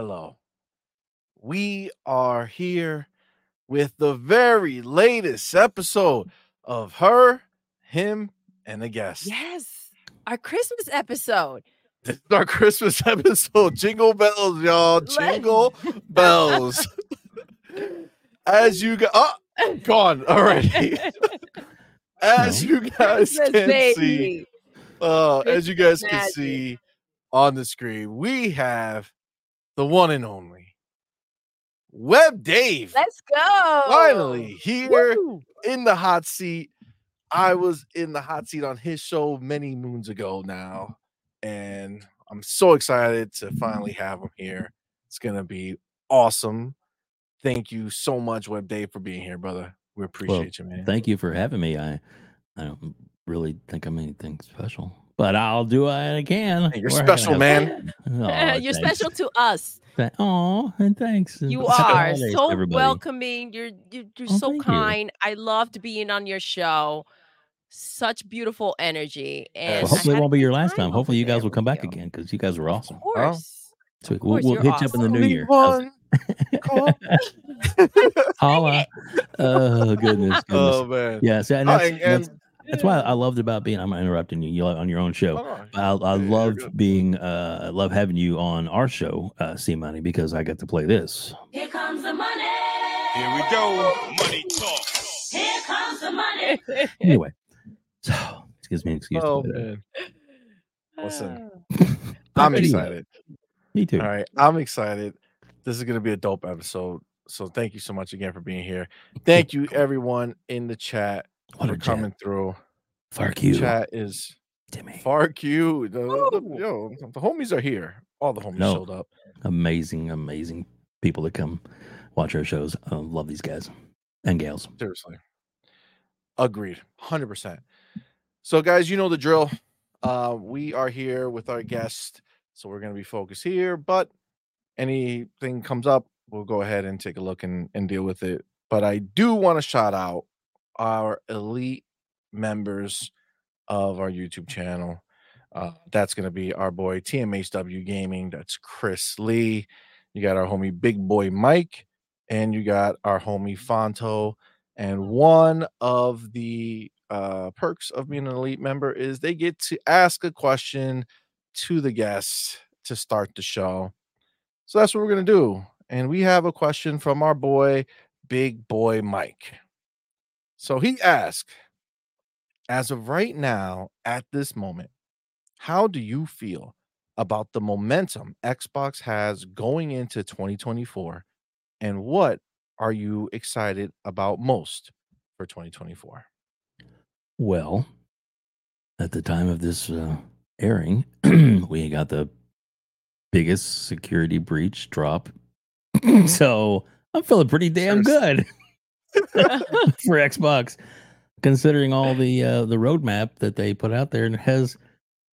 Hello. We are here with the very latest episode of Her, Him, and the Guest. Yes. Our Christmas episode. This is our Christmas episode. Jingle bells, y'all. Jingle bells. As you got, oh, gone already. As you guys Christmas, can see, uh, as you guys can see on the screen, we have the one and only Web Dave. Let's go. Finally here Woo. in the hot seat. I was in the hot seat on his show many moons ago now, and I'm so excited to finally have him here. It's gonna be awesome. Thank you so much, Web Dave, for being here, brother. We appreciate you, man. Thank you for having me. I I don't really think I'm anything special, but I'll do what I can. Hey, you're We're special, man. Aw, oh, You're special to us. Oh, and thanks. You Happy are holidays so everybody. welcoming. You're you're, you're Oh, so thank you. kind. I loved being on your show. Such beautiful energy. And Well, Well, hopefully, it had a wop't be your last time. Hopefully, you guys will come back you. again because you guys were awesome. Of course. So Of we'll, we'll you're hit you up in the new year. How's- one. Holla. Oh goodness, oh, goodness. oh man. yeah, so, and Oh, that's, and- that's, and- that's why I loved about being. I'm not interrupting you. You on your own show. Oh, I, I yeah, loved being, uh, I love having you on our show, uh, C Money, because I got to play this. Here comes the money. Here we go. Money talk. Here comes the money. Anyway, so excuse me, excuse Oh me. man. Listen. I'm excited. Me too. All right, I'm excited. This is gonna be a dope episode. So thank you so much again for being here. Thank you everyone in the chat What for a coming through. Fuck you, Chat is Timmy. far cute. The, the- yo, the homies are here. All the homies No. showed up. Amazing, amazing people that come watch our shows. I love these guys and gals. Seriously. Agreed. 100%. So, guys, you know the drill. Uh, we are here with our guest. So, we're going to be focused here, but anything comes up, we'll go ahead and take a look and, and deal with it. But I do want to shout out our elite members of our YouTube channel. Uh, that's going to be our boy TMHW Gaming. That's Chris Lee. You got our homie Big Boy Mike, and you got our homie Fonto. And one of the uh, perks of being an elite member is they get to ask a question to the guests to start the show. So that's what we're going to do. And we have a question from our boy, Big Boy Mike. So he asked, as of right now, at this moment, how do you feel about the momentum Xbox has going into 2024? And what are you excited about most for 2024? Well, at the time of this uh, airing, we got the biggest security breach drop. so I'm feeling pretty damn good for Xbox, considering all the uh, the roadmap that they put out there, and it has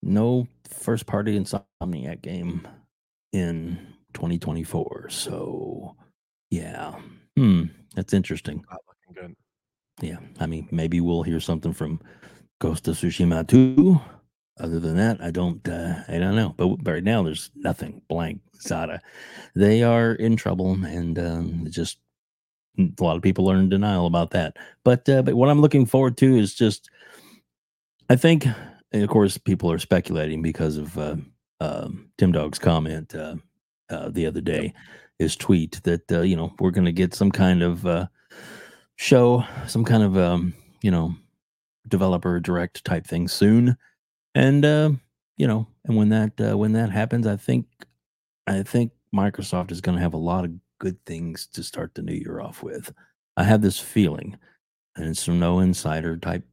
no first party Insomniac game in 2024. So, yeah, hmm, that's interesting. Not looking good. Yeah, I mean, maybe we'll hear something from Ghost of Tsushima too. Other than that, I don't, uh, I don't know. But right now, there's nothing blank. Zada, they are in trouble, and um, just a lot of people are in denial about that. But uh, but what I'm looking forward to is just, I think, and of course, people are speculating because of uh, um, Tim Dog's comment uh, uh, the other day, his tweet that uh, you know we're going to get some kind of uh, show, some kind of um, you know developer direct type thing soon, and uh, you know, and when that uh, when that happens, I think I think Microsoft is going to have a lot of good things to start the new year off with. I have this feeling, and it's no insider type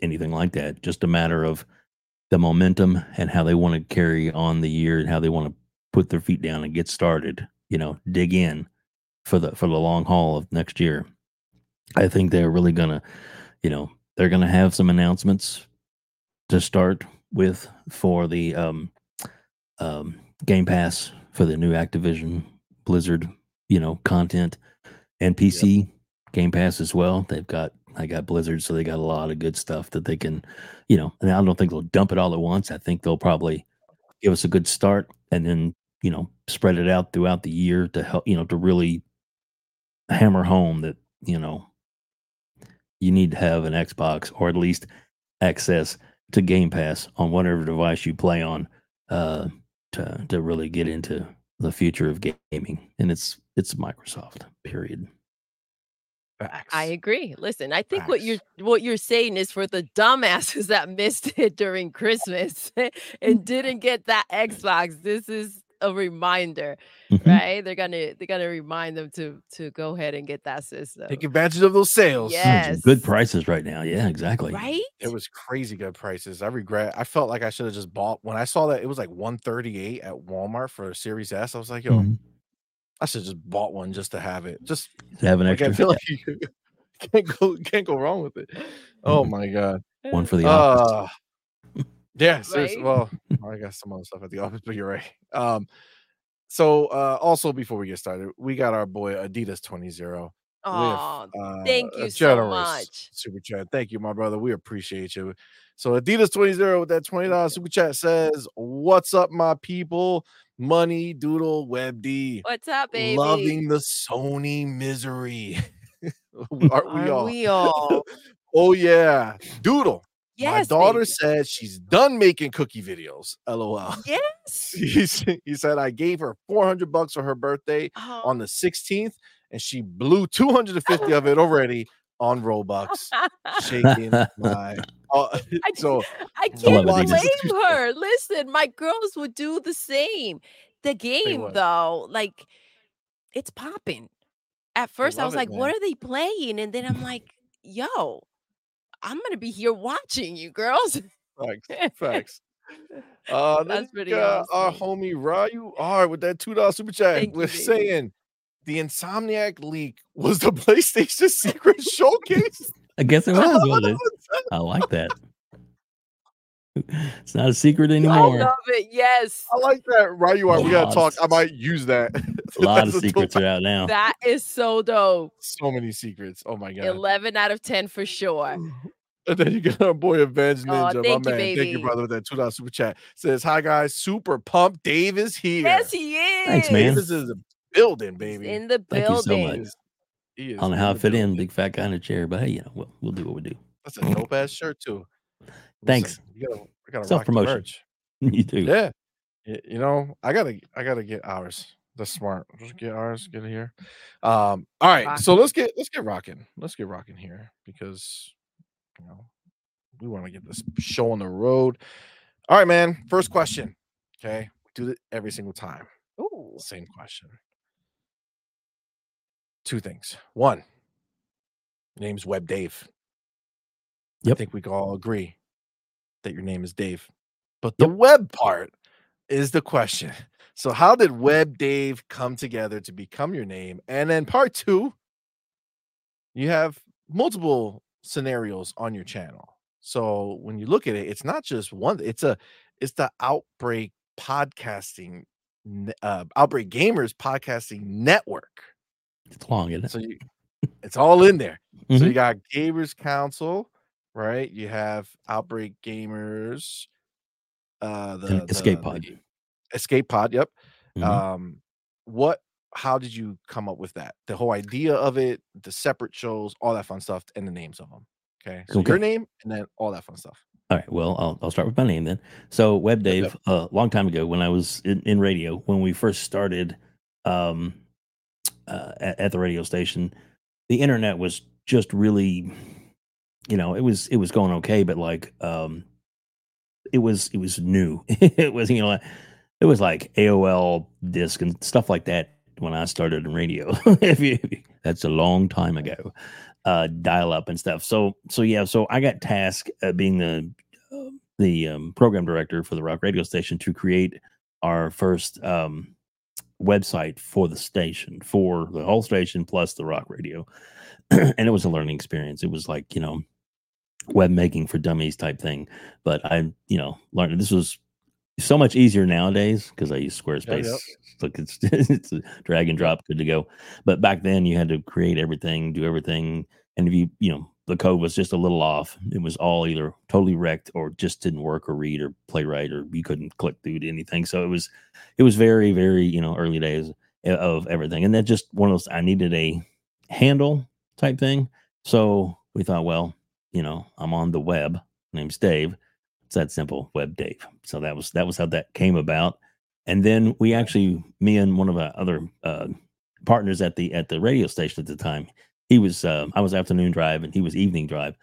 anything like that. Just a matter of the momentum and how they want to carry on the year and how they want to put their feet down and get started. You know, dig in for the for the long haul of next year. I think they're really gonna, you know, they're gonna have some announcements to start with for the um, um, Game Pass for the new Activision Blizzard, you know, content and PC Game Pass as well. They've got I got Blizzard, so they got a lot of good stuff that they can, you know. And I don't think they'll dump it all at once. I think they'll probably give us a good start, and then you know spread it out throughout the year to help you know to really hammer home that you know you need to have an Xbox or at least access to Game Pass on whatever device you play on uh, to to really get into the future of gaming, and it's it's Microsoft. Period. Facts. I agree. Listen, I think what you're what you're saying is for the dumbasses that missed it during Christmas and mm. didn't get that Xbox. This is a reminder, Mhm. right? They're gonna they're gonna remind them to to go ahead and get that system. Take advantage of those sales. Yeah. Good prices right now. Yeah, exactly. Right? It was crazy good prices. I regret. I felt like I should have just bought when I saw that it was like 138 at Walmart for a Series S. I was like, yo, Mhm. I should just bought one just to have it. Just To have an like, extra I feel like you can't go can't go wrong with it. Oh Mhm. my god. one for the office. Uh, yeah, seriously. Right? Well, I got some other stuff at the office, but you're right. Um, so uh also before we get started, we got our boy Adidas 20 0 Oh, with uh, thank you so much. super chat. Thank you, my brother. We appreciate you. So Adidas 20 with that $20 super chat says, What's up, my people? Money Doodle Web D. what's up, baby? Loving the Sony misery. Aren't we Are all? we all? oh yeah. Doodle. Yes, my daughter baby. said she's done making cookie videos. LOL. Yes. he, he said I gave her 400 bucks for her birthday Oh. on the 16th, and she blew 250 of it already on Robux. Shaking my uh, I so I can't blame her. Listen, my girls would do the same. The game, though, like it's popping. At first, I love was like. "What are they playing?" And then I'm like, "Yo, I'm gonna be here watching you, girls." facts, facts. Uh, then That's we pretty got our awesome. homie Ryu R with that two dollar super chat. Thank you, We're baby. saying the Insomniac leak was the PlayStation Secret Showcase. I guess it was. was it? I like that. It's not a secret anymore. I love it. Yes, I like that. Right, you are. We gotta talk. I might use that. A lot of That's dope- secrets are out now. that is so dope. So many secrets. Oh my god. Eleven out of ten for sure. And then you got our boy Avenged Aw, Ninja, thank my you, man. Thank you, brother, with that two dollar super chat. Says, "Hi guys, super pumped. Dave is here. Yes, he is. Thanks, man. This is a building, He's baby. in the Thank you so building. much. He is- he I don't know how I the fit in, big fat guy in a chair, but hey, you know, we'll, we'll do what we do. That's a dope ass shirt too. Thanks. Listen, we gotta Self-promotion. merch. you do. Yeah. You know, I gotta I gotta get ours. That's smart. Just get ours, get it here. Um, all right. So let's get let's get rocking. Let's get rocking here because you know we want to get this show on the road. All right, man. First question. Okay. We do it every single time. Ooh. Same question. Two things. One, name's Web Dave. I think we can all agree that your name is Dave. But the web part is the question. So, how did Web Dave come together to become your name? And then part two, you have multiple scenarios on your channel. So when you look at it, it's not just one, it's a it's the outbreak podcasting uh outbreak gamers podcasting network. It's long, isn't it? So you it's all in there. So Mhm. you got Gamers Council, right? You have Outbreak Gamers, uh the, the- Escape the Pod. Escape Pod, yep. Mhm. Um what how did you come up with that? The whole idea of it, the separate shows, all that fun stuff, and the names of them. Okay. So your name and then all that fun stuff. All right. Well, I'll, I'll start with my name then. So, Web Dave, a long time ago when I was in, in radio, when we first started um, uh, at, at the radio station, the internet was just really, you know, it was it was going okay, but like, um, it was it was new. it was you know, it was like AOL disk and stuff like that when I started in radio. if you, that's a long time ago uh, dial up and stuff. So so yeah, so I got tasked uh, being the uh, the um, program director for the rock radio station to create our first um, website for the station for the whole station plus the rock radio, and it was a learning experience. It was like you know web making for dummies type thing, but I you know learned this was so much easier nowadays because I use oh, Squarespace. yep. Look, it's it's a drag and drop, good to go. But back then, you had to create everything, do everything, and if you you know the code was just a little off. It was all either totally wrecked or just didn't work or read or play right or you couldn't click through to anything. So it was it was very very you know early days of everything, and that just one of those. I needed a handle type thing, so we thought, well, you know, I'm on the web. name's Dave. It's that simple, Web Dave. So that was that was how that came about. And then we actually, me and one of our other uh, partners at the at the radio station at the time, he was uh, I was afternoon drive and he was evening drive.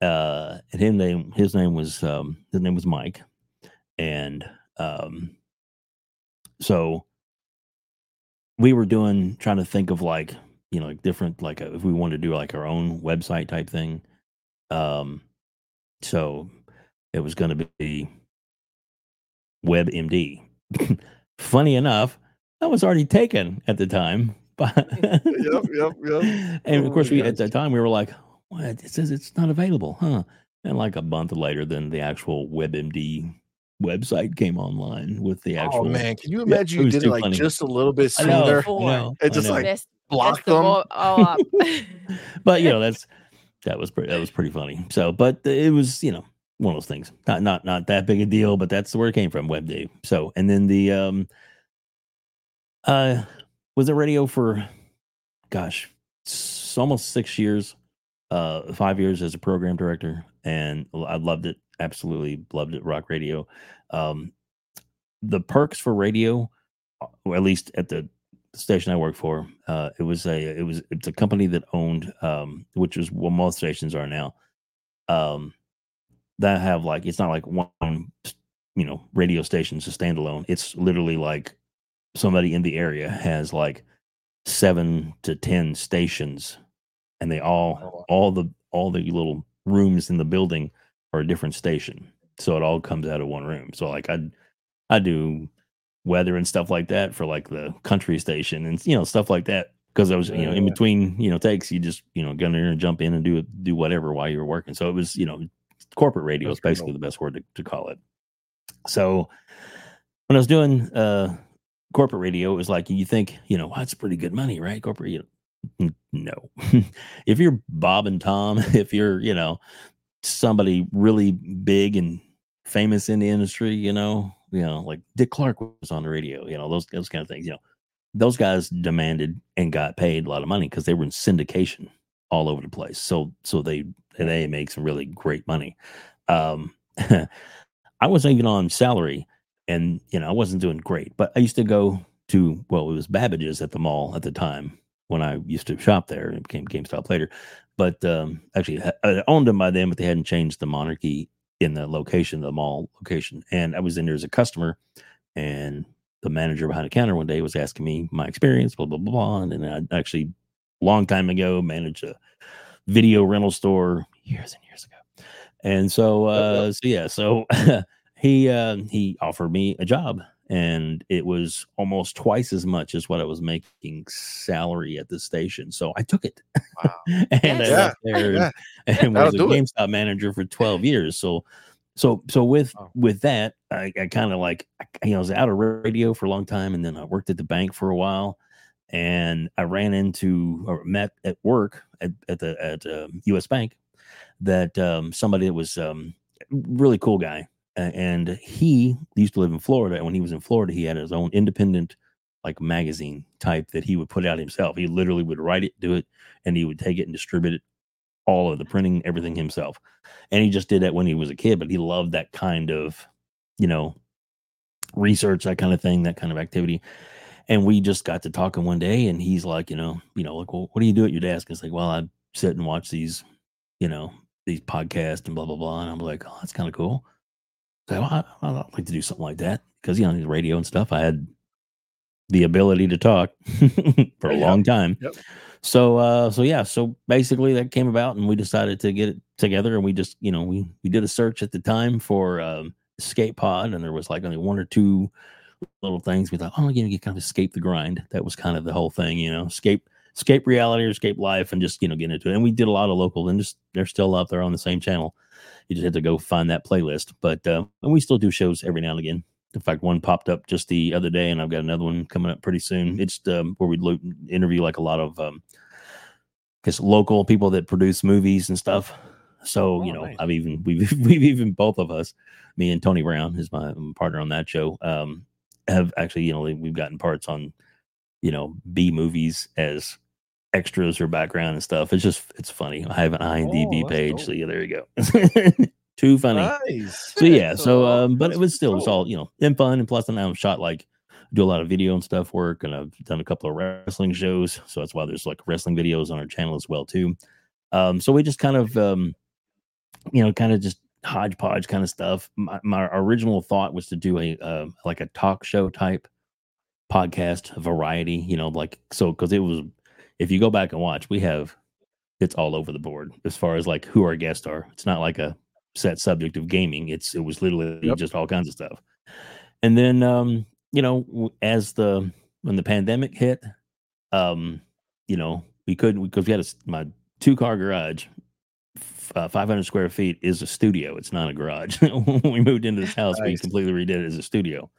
Uh, and his name his name was um, his name was Mike, and um, so we were doing trying to think of like you know like different like uh if we wanted to do like our own website type thing. Um, so it was going to be WebMD. Funny enough, that was already taken at the time. Yep, yep, yep. and of Oh course, my we at that time we were like, "What? It says it's not available, huh?" And like a month later, then the actual WebMD website came online with the actual. Oh man, can you imagine it you did it like funny. just a little bit I know, sooner? I know, It just like Messed- block them them. all, all up. but you know that's that was pretty that was pretty funny. So, but it was you know one of those things, not not not that big a deal, but that's where it came from, Web Dave. So, and then the um, uh, was it radio for, gosh, almost six years, uh, five years as a program director, and I loved it, absolutely loved it. Rock radio, um, the perks for radio, uh, or at least at the station I work for, uh, it was a it was it's a company that owned um, which is what most stations are now. Um, that have like it's not like one you know radio stations a standalone. It's literally like somebody in the area has like seven to ten stations, and they all Oh, all the all the little rooms in the building are a different station. So it all comes out of one room. So like I I do weather and stuff like that for like the country station and you know stuff like that because I was you know in between you know takes you just you know go in there and jump in and do it do whatever while you're working. So it was you know corporate radio That's is basically the best word to, to call it. So when I was doing uh corporate radio, it was like you think you know well, that's pretty good money, right? Corporate, you know, no. if you're Bob and Tom, if you're you know somebody really big and famous in the industry, you know, you know, like Dick Clark was on the radio, you know, those those kind of things, you know, those guys demanded and got paid a lot of money because they were in syndication all over the place. So so they they make some really great money. Um, I wasn't even on salary, and you know I wasn't doing great, but I used to go to well, it was Babbage's at the mall at the time when I used to shop there. It became GameStop later, but um, actually I I owned them by then, but they hadn't changed the monarchy in the location, the mall location. And I was in there as a customer, and the manager behind the counter one day was asking me my experience, blah blah blah, blah. and then I actually long time ago managed a video rental store years and years ago, and so uh, so yeah, so he uh, he offered me a job. And it was almost twice as much as what I was making salary at the station. So I took it. Wow. and I Yes. left there and- Yeah. and That'll was a do it. GameStop manager for 12 years. So, so, so with Wow. with that, I, I kind of like, you know, I was out of radio for a long time, and then I worked at the bank for a while, and I ran into or met at work at, at the at um, U.S. Bank that um, somebody that was um, really cool guy, a- and he used to live in Florida. And when he was in Florida, he had his own independent like magazine type that he would put out himself. He literally would write it, do it, and he would take it and distribute it all of the printing, everything himself. And he just did that when he was a kid, but he loved that kind of, you know, research, that kind of thing, that kind of activity. And we just got to talking one day, and he's like, you know, you know, like, well, what do you do at your desk? It's like, well, I sit and watch these, you know, these podcasts and blah blah blah. And I'm like, oh, that's kind of cool. So I, I'd like to do something like that because you know, the radio and stuff. I had the ability to talk for a Yep, long time. yep. So uh so yeah, so basically that came about and we decided to get it together and we just, you know, we we did a search at the time for um escape pod and there was like only one or two little things we thought, oh, you know, you kind of escape the grind. That was kind of the whole thing, you know, escape escape reality or escape life and just, you know, get into it. And we did a lot of local and just they're still up there on the same channel. You just had to go find that playlist. But uh and we still do shows every now and again. In fact, one popped up just the other day, and I've got another one coming up pretty soon. It's um, where we lo- interview like a lot of um, because local people that produce movies and stuff. So you Oh, know, nice. I've even we've we've even both of us, me and Tony Brown, who's my partner on that show, um, have actually you know we've gotten parts on, you know, B movies as extras or background and stuff. It's just it's funny. I have an IMDb Oh, page, dope. so yeah, there you go. Too funny. Nice. So yeah, so uh, um, but it was still it's all you know, and fun. And plus, I'm shot like do a lot of video and stuff work, and I've done a couple of wrestling shows. So that's why there's like wrestling videos on our channel as well too. Um, so we just kind of um, you know, kind of just hodgepodge kind of stuff. My, my original thought was to do a uh, like a talk show type podcast, variety. You know, like so because it was if you go back and watch, we have it's all over the board as far as like who our guests are. It's not like a set subject of gaming. It's it was literally Yep. just all kinds of stuff. And then um, you know, as the when the pandemic hit, um, you know, we couldn't because we had a s- my two car garage, uh, 500 square feet is a studio. It's not a garage. when we moved into this house, we completely redid it as a studio.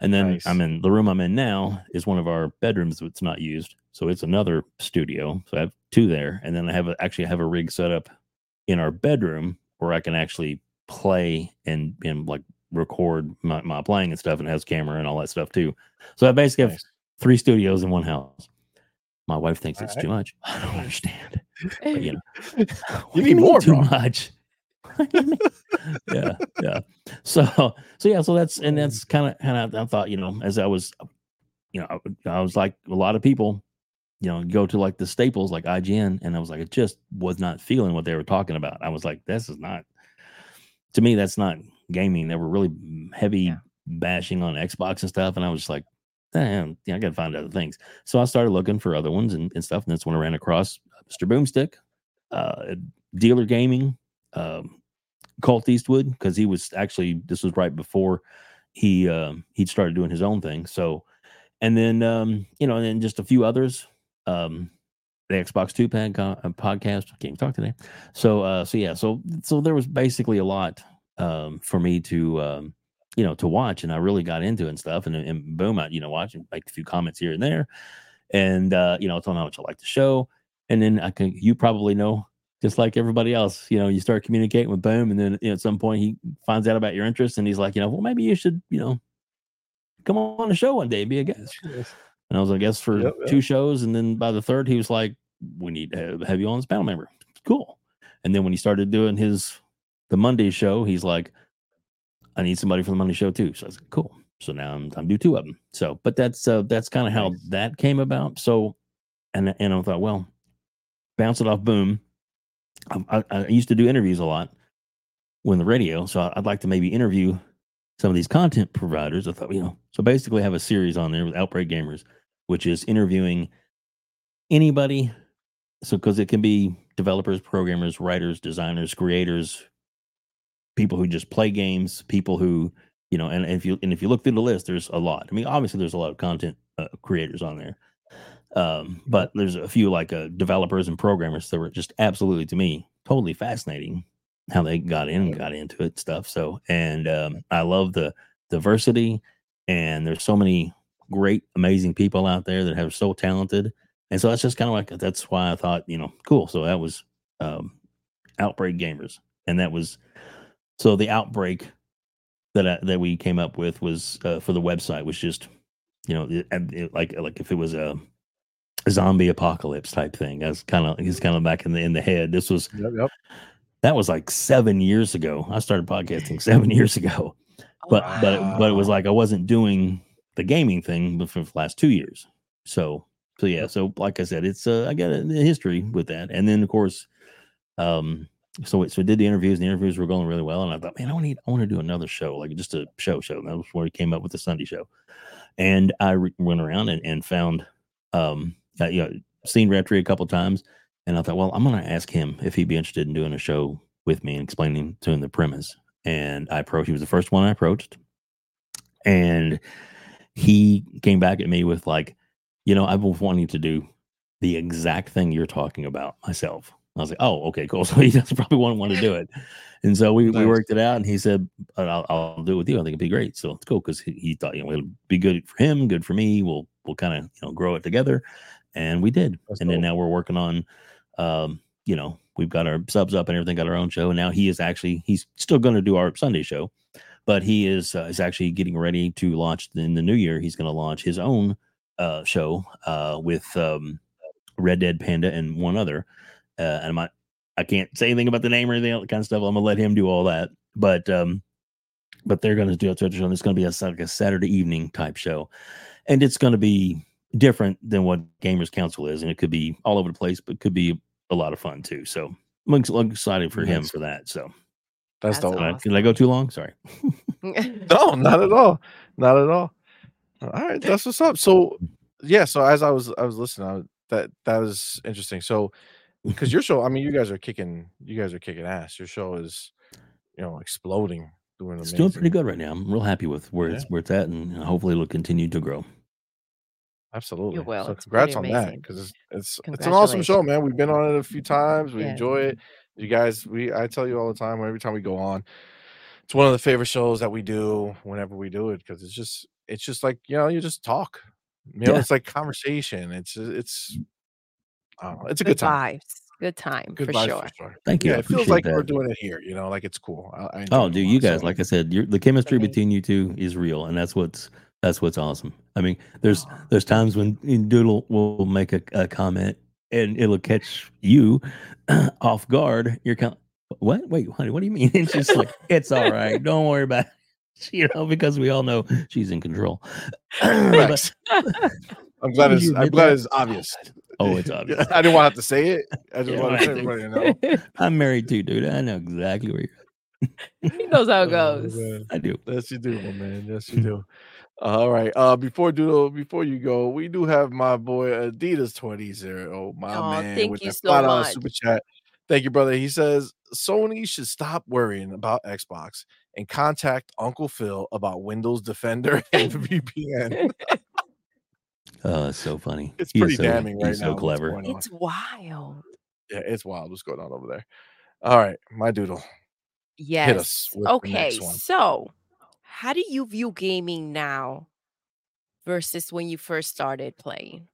And then Nice. I'm in the room I'm in now is one of our bedrooms that's not used. So it's another studio. So I have two there. And then I have a, actually I have a rig set up in our bedroom where I can actually play and, and like record my, my playing and stuff and has camera and all that stuff too. So I basically have three studios in one house. My wife thinks All it's right. too much. I don't understand. But, you know, do need more, too bro. much. What do mean? yeah, yeah. So, so yeah, so that's and that's kind of kind of I thought, you know, as I was, you know, I, I was like a lot of people, you know, go to like the staples like IGN, and I was like, it just was not feeling what they were talking about. I was like, this is not. To me, that's not gaming. They were really heavy Yeah. bashing on Xbox and stuff, and I was just like, damn, yeah, I got to find other things. So I started looking for other ones and, and stuff, and that's when I ran across Mr. Boomstick, uh, Dealer Gaming, um, Colt Eastwood, because he was actually this was right before he um he'd started doing his own thing. So, and then um, you know, and then just a few others. Um, the Xbox Two Pad uh, podcast. I can't talk today. So, uh, so yeah, so so there was basically a lot um for me to um you know to watch, and I really got into it and stuff. And, and boom, I you know watch and make a few comments here and there, and uh, you know, tell them how much I like the show. And then I can you probably know just like everybody else, you know, you start communicating with Boom, and then you know, at some point he finds out about your interest, and he's like, you know, well, maybe you should, you know, come on the show one day, and be a guest. And I was, a guest for Yep, yep. two shows, and then by the third, he was like, we need to have, have you on as panel member. Cool. And then when he started doing his the Monday show, he's like, I need somebody for the Monday show too. So I was like, cool. So now I'm I'm do two of them. So, but that's uh, that's kind of how that came about. So, and and I thought, well, bounce it off Boom. I, I, used to do interviews a lot when the radio, so I'd like to maybe interview some of these content providers. I thought, you know, so basically I have a series on there with Outbreak Gamers, which is interviewing anybody. So because it can be developers, programmers, writers, designers, creators, people who just play games, people who you know, and if you and if you look through the list, there's a lot. I mean, obviously there's a lot of content uh, creators on there, um, but there's a few like uh, developers and programmers that were just absolutely to me totally fascinating how they got in, got into it, stuff. So, and um, I love the diversity, and there's so many great, amazing people out there that have so talented, and so that's just kind of like that's why I thought, you know, cool. So that was um, Outbreak Gamers, and that was so the outbreak that I, that we came up with was uh, for the website was just you know it, it- like like if it was a zombie apocalypse type thing. That's kind of he's kind of back in the in the head. This was Yep, yep. that was like seven years ago. I started podcasting seven years ago, but but it, but it was like I wasn't doing the gaming thing for the last two years. So so yeah. So like I said, it's uh, I got a, a history with that, and then of course, um, so it, so we did the interviews. And the interviews were going really well, and I thought, man, I want to I want to do another show, like just a show show. And that was where we came up with the Sunday show, and I re- went around and, and found um Uh, you know seen Retry a couple times, and I thought, well, I'm going to ask him if he'd be interested in doing a show with me and explaining to him the premise. And I approached. He was the first one I approached, and he came back at me with like, you know, I've been wanting to do the exact thing you're talking about myself. I was like, oh, okay, cool. So he does probably want, want to do it. And so we, we worked it out and he said, I'll, I'll do it with you. I think it'd be great. So it's cool because he, he thought, you know, it'll be good for him, good for me. We'll, we'll kind of, you know, grow it together. And we did. That's and then now we're working on um, you know, we've got our subs up and everything, got our own show, and now he is actually he's still going to do our Sunday show, but he is uh, is actually getting ready to launch in the new year. He's going to launch his own uh, show uh, with um, Red Dead Panda and one other. Uh, and I'm not, I can't say anything about the name or anything else kind of stuff. I'm gonna let him do all that, but um, but they're going to do a Twitch show. And it's going to be a, like a Saturday evening type show, and it's going to be different than what Gamers Council is, and it could be all over the place, but could be a lot of fun too. So I'm excited for him for that. So That's, That's dope. did I, awesome. did I go too long? Sorry. No, not at all. Not at all. All right, that's what's up. So, yeah. So as I was, I was listening. I, that that was interesting. So, because your show, I mean, you guys are kicking, you guys are kicking ass. Your show is, you know, exploding, doing It's doing pretty good right now. I'm real happy with where it's where it's at, and hopefully it'll continue to grow. Absolutely. well. So It's congrats pretty on that because it's it's it's an awesome show, man. We've been on it a few times. We Yeah. enjoy it. You guys, we I tell you all the time. Every time we go on, it's one of the favorite shows that we do whenever we do it because it's just it's just like you know you just talk. You know, Yeah. it's like conversation. It's it's I don't know, it's a Good good time. vibes. Good time Good for vibes sure. for sure. Thank you. Yeah, it feels appreciate like we're doing it here. You know, like it's cool. I, I oh, enjoy Oh, dude, you guys, so- like I said, you're, the chemistry between you two is real, and that's what's that's what's awesome. I mean, there's there's times when Doodle will make a, a comment and it'll catch you off guard. You're kind of what? Wait, honey, what do you mean? It's just like it's all right. Don't worry about it. You know, because we all know she's in control. But- I'm glad it's I'm glad that? it's obvious. oh, it's obvious. I didn't want to have to say it. I just Yeah, want to think- everybody to know. I'm married too, dude. I know exactly where you're. he knows how it Oh, goes. man. I do. Yes, you do, my man. Yes, you do. All right. Uh, before Doodle, before you go, we do have my boy Adidas twenty zero. My Aw, man, thank with you that so $5 much. super chat. Thank you, brother. He says Sony should stop worrying about Xbox and contact Uncle Phil about Windows Defender and VPN. Oh, it's so funny. It's pretty so- damning right he's now. so clever. It's wild. Yeah, it's wild. What's going on over there? All right, my doodle. Yes. us with the okay. So, how do you view gaming now versus when you first started playing?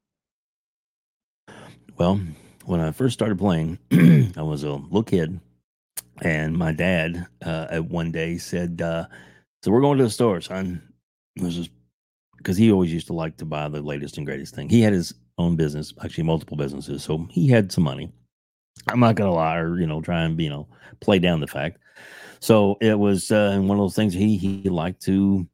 Well, when I first started playing, I was a little kid, and my dad uh, at one day said, uh, "So we're going to the store, son." This is because he always used to like to buy the latest and greatest thing. He had his own business, actually multiple businesses, so he had some money. I'm not gonna lie, or you know, try and you know play down the fact. So it was uh, one of those things he he liked to,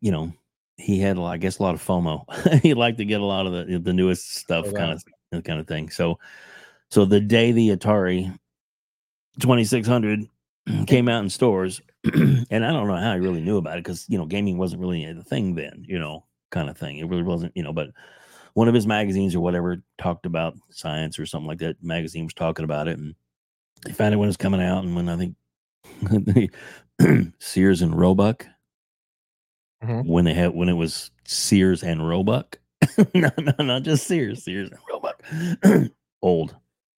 you know, he had I guess a lot of FOMO. he liked to get a lot of the the newest stuff, Oh, kind wow. of kind of thing. So, so the day the Atari 2600 came out in stores, and I don't know how he really knew about it because you know gaming wasn't really a thing then, you know, kind of thing. It really wasn't, you know. But one of his magazines or whatever talked about science or something like that. Magazine was talking about it, and he found it when it was coming out, and when I think Sears and Roebuck, Mhm. when they had when it was Sears and Roebuck. no, no, not just Sears, Sears and Roebuck. old.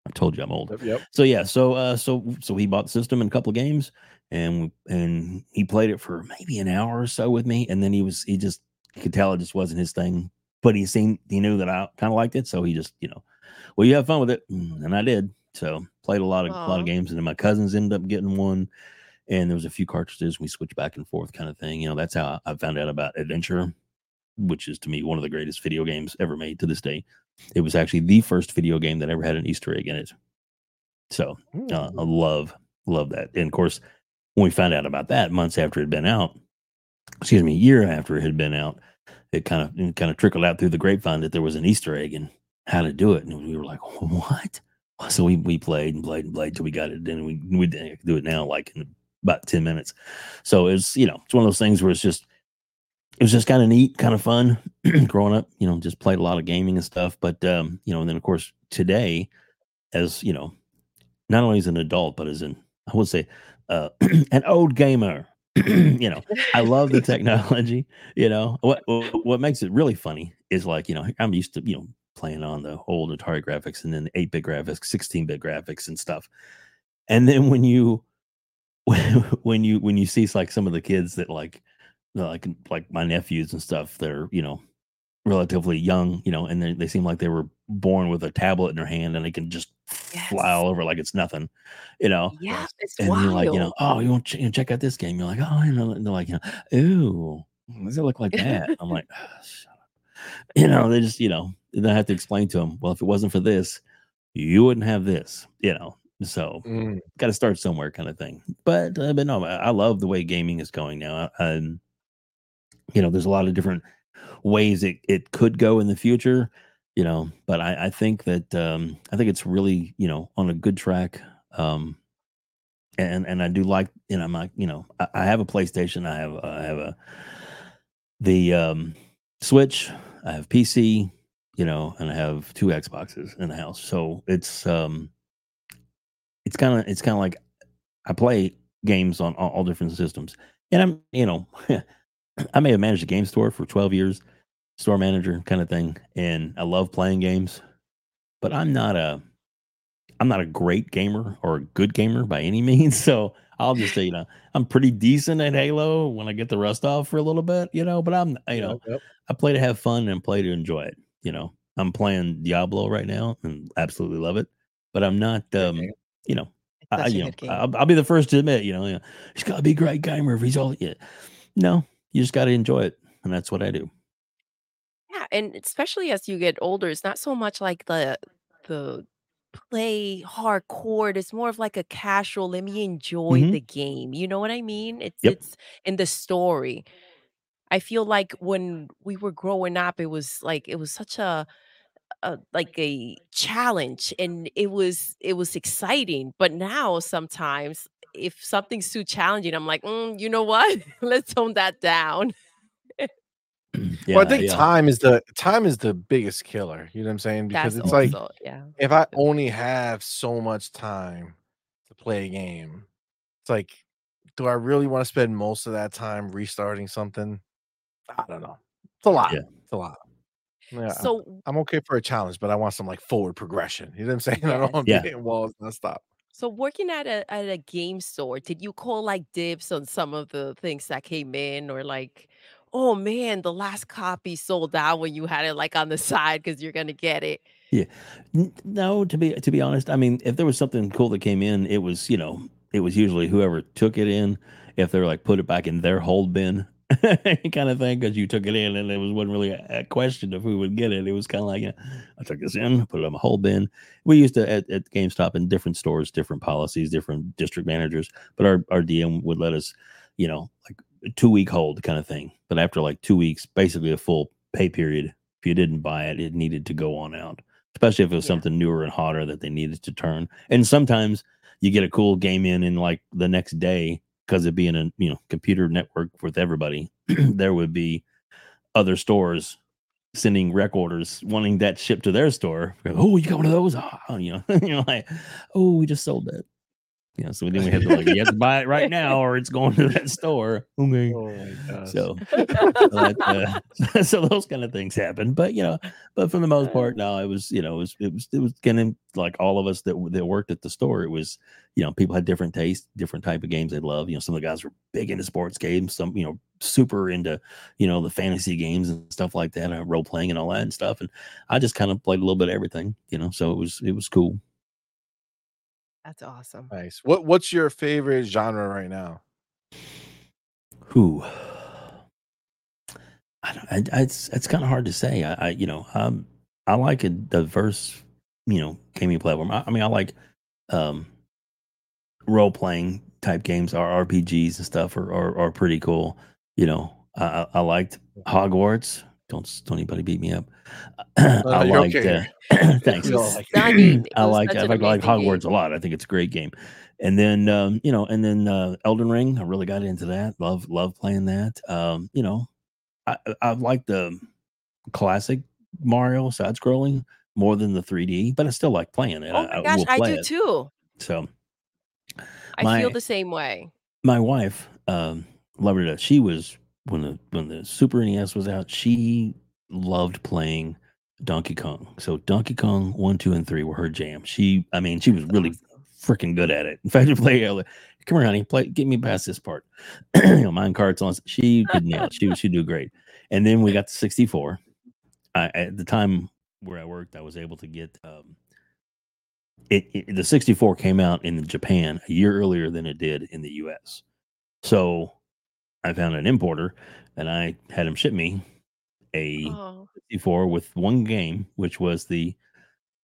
I told you I'm old. Yep, yep. So yeah, so uh so so he bought the system in a couple of games and and he played it for maybe an hour or so with me and then he was he just he could tell it just wasn't his thing. But he seen he knew that I kind of liked it, so he just, you know, well you have fun with it. Mm, And I did. So played a lot of a lot of games and then my cousins ended up getting one and there was a few cartridges we switched back and forth kind of thing. You know, that's how I found out about Adventure, which is to me one of the greatest video games ever made to this day. It was actually the first video game that ever had an Easter egg in it. So uh, I love love that. And of course, when we found out about that months after it had been out, excuse me, a year after it had been out, it kind of it kind of trickled out through the grapevine that there was an Easter egg and how to do it, and we were like, what? So we we played and played and played till we got it. Then we we do it now like in about ten minutes. So it's you know it's one of those things where it's just it was just kind of neat, kind of fun growing up. You know, just played a lot of gaming and stuff. But um, you know, and then of course today, as you know, not only as an adult, but as an I would say uh, an old gamer. you know, I love the technology. You know, what what makes it really funny is like you know I'm used to you know playing on the old Atari graphics and then eight bit graphics, sixteen bit graphics and stuff, and then when you when you when you see like some of the kids that like like like my nephews and stuff they're you know relatively young, you know, and they, they seem like they were born with a tablet in their hand and they can just fly all over like it's nothing, you know. Yeah, it's And wild. you're like, you know, oh, you want to you know, check out this game? You're like, oh, you know, and they're like, you know, ooh, why does it look like that? I'm like, "Ah, shut up. You know, they just, you know, then I have to explain to them, well, if it wasn't for this, you wouldn't have this, you know. So Mm, got to start somewhere, kind of thing. But uh, but no, I, I love the way gaming is going now. And you know, there's a lot of different ways it, it could go in the future. You know, but I, I think that um, I think it's really you know on a good track. Um, and and I do like you know I'm like you know I, I have a PlayStation. I have I have a the um, Switch. I have PC. You know, and I have two Xboxes in the house. So it's um it's kind of it's kind of like I play games on all, all different systems, and I'm you know I may have managed a game store for 12 years, store manager kind of thing, and I love playing games, but I'm not a I'm not a great gamer or a good gamer by any means. So I'll just say you know I'm pretty decent at Halo when I get the rust off for a little bit, you know. But I'm you know yep, yep. I play to have fun and play to enjoy it. You know, I'm playing Diablo right now and absolutely love it, but I'm not um game. you know I, I- such a you know. I'll, I'll be the first to admit, you know, you know, he's got to be a great gamer if he's all. Yeah. No, you just got to enjoy it, and that's what I do. Yeah, and especially as you get older, it's not so much like the the play hardcore. It's more of like a casual. Let me enjoy Mhm. the game. You know what I mean? It's Yep. it's in the story. I feel like when we were growing up, it was like it was such a, a like a challenge, and it was it was exciting. But now sometimes, if something's too challenging, I'm like, "Mm, you know what? Let's tone that down. Yeah, well, I think yeah. time is the time is the biggest killer. You know what I'm saying? Because That's it's like yeah. if I only have so much time to play a game, it's like, do I really want to spend most of that time restarting something? I don't know. It's a lot. Yeah. It's a lot. Yeah, I'm- So I'm okay for a challenge, but I want some like forward progression. You know what I'm saying? I don't want to Yeah. be hitting walls nonstop. So working at a at a game store, did you call like dibs on some of the things that came in, or like, oh man, the last copy sold out when you had it like on the side because you're gonna get it? Yeah. No, to be to be honest, I mean, if there was something cool that came in, it was you know, it was usually whoever took it in. If they're like put it back in their hold bin, kind of thing, because you took it in, and it was wasn't really a, a question of who would get it. It was kind of like, yeah, I took this in, put it on my hold bin. We used to at, at GameStop in different stores, different policies, different district managers, but our our DM would let us, you know, like two week hold kind of thing. But after like two weeks, basically a full pay period, if you didn't buy it, it needed to go on out especially if it was Yeah. something newer and hotter that they needed to turn. And sometimes you get a cool game in in like the next day because it being a you know computer network with everybody. there would be other stores sending rec orders wanting that shipped to their store. Oh, you got one of those? Oh, you know, you know, like, oh, we just sold that. You know, so then we had to like, you have to buy it right now, or it's going to that store. Okay. Oh my gosh. So, but, uh, so those kind of things happen. But you know, but for the most part, no, it was you know, it was it was it was kind of like all of us that that worked at the store. It was you know, people had different tastes, different type of games they love. You know, some of the guys were big into sports games, some you know, super into you know the fantasy games and stuff like that, uh, role playing and all that and stuff. And I just kind of played a little bit of everything. You know, so it was it was cool. That's awesome. nice. What What's your favorite genre right now? Who? I don't. I, it's it's kind of hard to say. I, I you know um I like a diverse you know gaming platform. I, I mean I like um role playing type games or RPGs and stuff are, are are pretty cool. You know I I, I liked Hogwarts. Don't don't anybody beat me up. I you're liked. okay. Uh, thanks. We like it. Stunning. It I like I like, like Hogwarts game. a lot. I think it's a great game. And then um, you know, and then uh, Elden Ring. I really got into that. Love love playing that. Um, you know, I I like the classic Mario side scrolling more than the 3D, but I still like playing it. Oh I, my gosh, will I do it. too. So I My- feel the same way. my wife um loved it. She was when the when the Super NES was out, she loved playing Donkey Kong. So Donkey Kong one, two, and three were her jam. She, I mean, she was really freaking good at it. In fact, you play, come here, honey, play, get me past this part. you know, mine cards on. She could nail it. She she'd do great. And then we got the 64, I, at the time where I worked, I was able to get um, it, it. The 64 came out in Japan a year earlier than it did in the U.S. So I found an importer, and I had him ship me a Oh, 64 with one game, which was the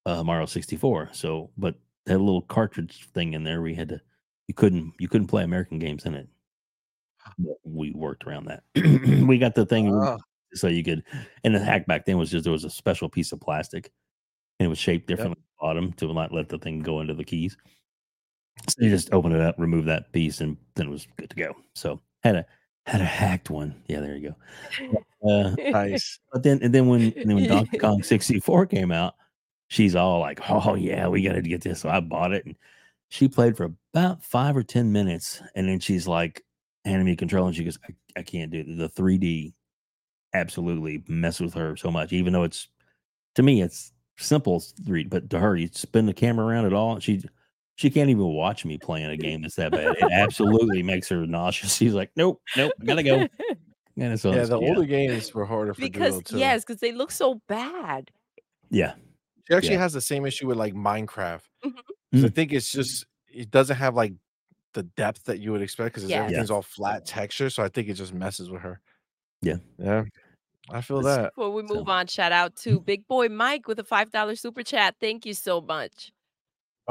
uh, Mario 64. So, but that little cartridge thing in there, we had to. You couldn't you couldn't play American games in it. But We worked around that. we got the thing Ah, so you could and the hack back then was just there was a special piece of plastic and it was shaped differently at the bottom to not let the thing go into the keys so you just open it up remove that piece and then it was good to go so had a had a hacked one. Yeah there you go. Uh, nice. but then and then when and then when donkey kong 64 came out she's all like oh yeah we gotta get this. So i bought it and she played for about five or ten minutes and then she's like handing me a controller and she goes i, I can't do it. The 3d absolutely mess with her so much even though it's to me it's simple to read but to her you spin the camera around at all and she she can't even watch me playing a game that's that bad it absolutely makes her nauseous she's like nope nope I gotta go and so Yeah, it's- the older games were harder for because Duo too. yes, because they look so bad. yeah She actually Yeah. has the same issue with like Minecraft. Mhm. 'Cause I Mm. think it's just it doesn't have like the depth that you would expect because Yes. everything's all flat texture. So I think it just messes with her. Yeah. Yeah. I feel It's- that. Before we So- move on, shout out to Big Boy Mike with a five dollar super chat. Thank you so much.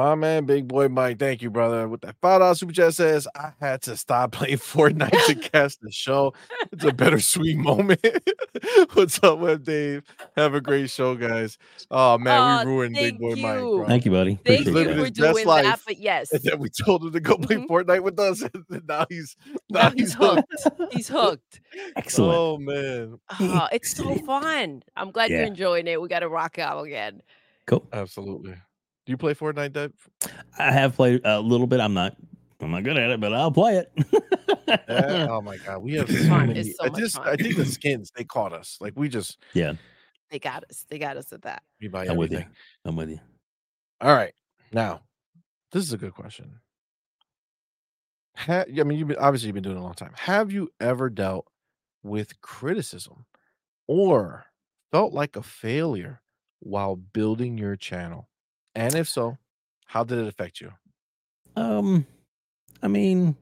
Oh man, big boy Mike, thank you, brother. With that five dollar super chat says, I had to stop playing Fortnite to catch the show. It's a bittersweet moment. What's up, Web Dave? Have a great show, guys. Oh man, Aw, we ruined Big Boy Mike. Bro. thank you buddy Thank Appreciate living you that. for his best doing that. But yes, And then we told him to go play Mhm. Fortnite with us, and now he's now, now he's he's hooked. hooked. He's hooked. excellent Oh man, Oh, it's so fun. I'm glad you're enjoying it. We got to rock out again. cool absolutely. Do you play Fortnite, Deb? i have played a little bit i'm not i'm not good at it but i'll play it Yeah. oh my god, we have It's so many. So I just, fun. I think the skins they caught us. Like we just yeah They got us. They got us at that. we buy i'm with you everything. i'm with you All right, now this is a good question. Ha- I mean, you've been, obviously you've been doing it a long time. Have you ever dealt with criticism or felt like a failure while building your channel? And if so, how did it affect you? Um, I mean,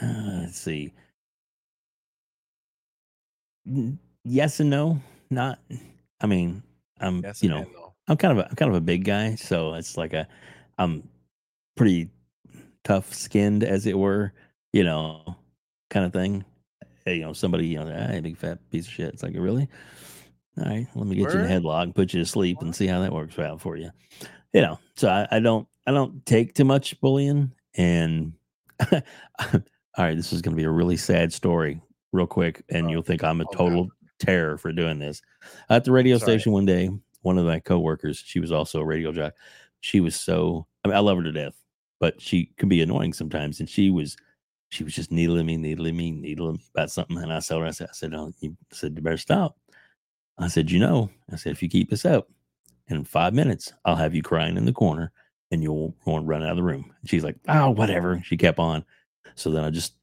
uh, let's see. Yes and no. Not. I mean, I'm. Yes, you know, no. I'm kind of a I'm kind of a big guy, so it's like a I'm pretty tough skinned, as it were. You know, kind of thing. Hey, You know, somebody, you know, hey, big fat piece of shit. It's like, really? All right, let me get you in Word? the headlock, put you to sleep, and see how that works out for you. You know, so I, I don't I don't take too much bullying. And all right, this is going to be a really sad story, real quick, and Oh, you'll think I'm a oh, total terror for doing this. At the radio Sorry. station one day, one of my coworkers, she was also a radio jock. She was so I mean, I love her to death, but she can be annoying sometimes. And she was she was just needling me, needling me, needling me about something. And I told her, I said, I said, oh, you said, you better stop. I said, you know, I said, if you keep this up, in five minutes, I'll have you crying in the corner and you'll want to run out of the room. And she's like, oh, whatever. She kept on. So then I just,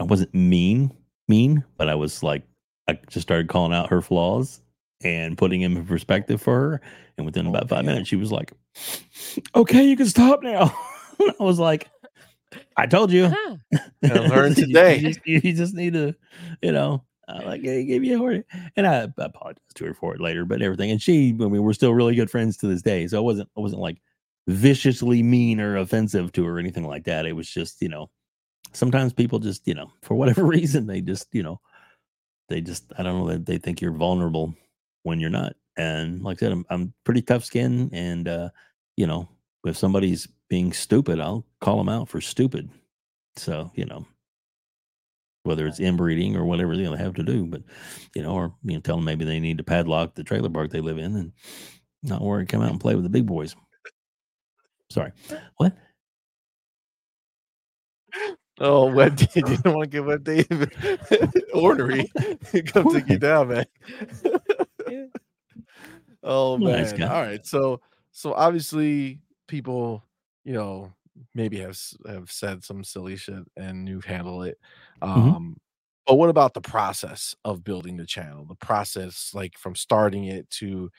I wasn't mean, mean, but I was like, I just started calling out her flaws and putting them in perspective for her. And within Oh, about five man. minutes, she was like, okay, you can stop now. I was like, I told you. Huh. Yeah, learn today. You just, you just need to, you know, uh, like hey, give you a word. And I, I apologized to her for it later, but everything. And she, I mean, we're still really good friends to this day. So I wasn't, I wasn't like viciously mean or offensive to her or anything like that. It was just, you know, sometimes people just, you know, for whatever reason, they just, you know, they just, I don't know, they, they think you're vulnerable when you're not. And like I said, I'm, I'm pretty tough skin. And, uh, you know, if somebody's being stupid, I'll call them out for stupid. So, you know, whether it's inbreeding or whatever you know, they have to do, but, you know, or, you know, tell them maybe they need to padlock the trailer park they live in and not worry, come out and play with the big boys. Sorry. What? Oh, Web Dave, you don't want to get Web Dave ornery. Come take you down, man. oh man. Nice guy. All right. So so obviously people, you know, maybe have have said some silly shit and you've handled it. Um Mhm. But what about the process of building the channel? The process, like from starting it to,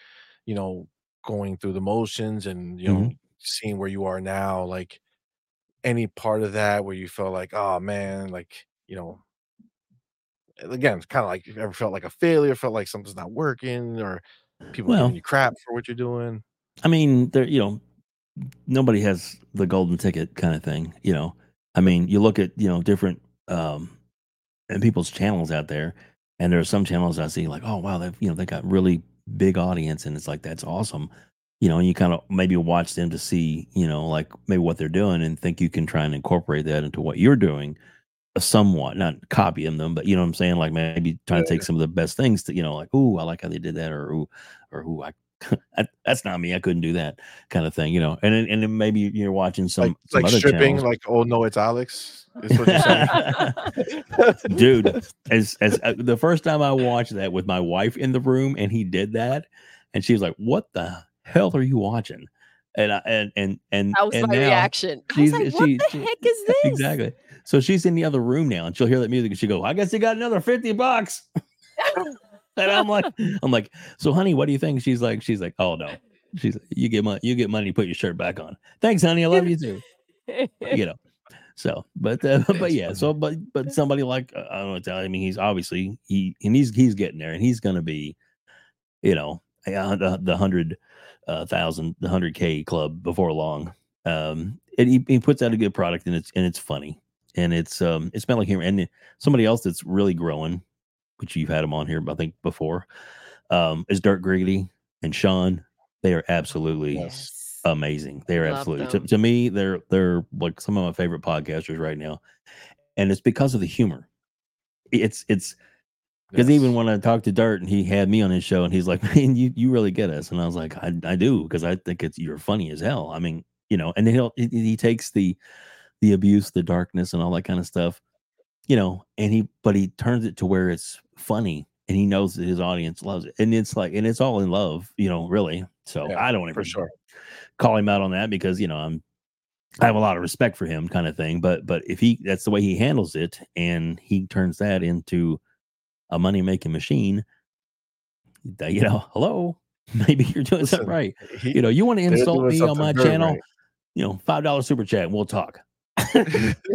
you know, going through the motions and you know Mhm. seeing where you are now. Like any part of that where you felt like, oh man, like you know, again, it's kind of like you ever felt like a failure, felt like something's not working, or people Well- giving you crap for what you're doing. I mean, there, you know, nobody has the golden ticket kind of thing. You know, I mean, you look at you know different um and people's channels out there, and there are some channels I see like, oh wow, they've you know they got really big audience, and it's like that's awesome. You know, and you kind of maybe watch them to see, you know, like maybe what they're doing, and think you can try and incorporate that into what you're doing, uh, somewhat, not copying them, but you know what I'm saying, like maybe trying to take some of the best things to, you know, like, oh, I like how they did that, or ooh, or who I. that- That's not me. I couldn't do that kind of thing, you know. And and then maybe you're watching some like some like other stripping, channels. like oh no, it's Alex. Is what you're dude as as uh, the first time i watched that with my wife in the room and he did that and she was like what the hell are you watching and I, and and and That was and my now- reaction. I she's- was like, what she- the she- heck is this? exactly so she's in the other room now and she'll hear that music and she go i guess you got another 50 bucks and i'm like i'm like so honey what do you think she's like she's like oh no she's like, you get money you get money to put your shirt back on thanks honey i love you too you know. So, but uh, but yeah, so but but somebody like uh, I don't know, tell I mean, he's obviously he and he's he's getting there, and he's going to be, you know, uh, the the hundred uh, thousand, the hundred k club before long. Um, and he he puts out a good product, and it's and it's funny, and it's um it's like humor, and somebody else that's really growing, which you've had them on here, I think before, um, is Dirk Griggity and Sean. They are absolutely Yes. amazing. They're Love absolutely to, to me, they're they're like some of my favorite podcasters right now. And it's because of the humor. It's it's because even Yes. when I talked to Dirt and he had me on his show and he's like, Man, you you really get us. And I was like, I, I do, because I think it's you're funny as hell. I mean, you know, and he'll he, he takes the the abuse, the darkness and all that kind of stuff, you know, and he but he turns it to where it's funny and he knows that his audience loves it. And it's like and it's all in love, you know, really. So Yeah, I don't for even sure. call him out on that because you know I'm I have a lot of respect for him, kind of thing. But but if he that's the way he handles it, and he turns that into a money making machine, that, you know, hello, maybe you're doing something right. He- You know, you want to insult me on my channel, right. you know, five dollar super chat, and we'll talk.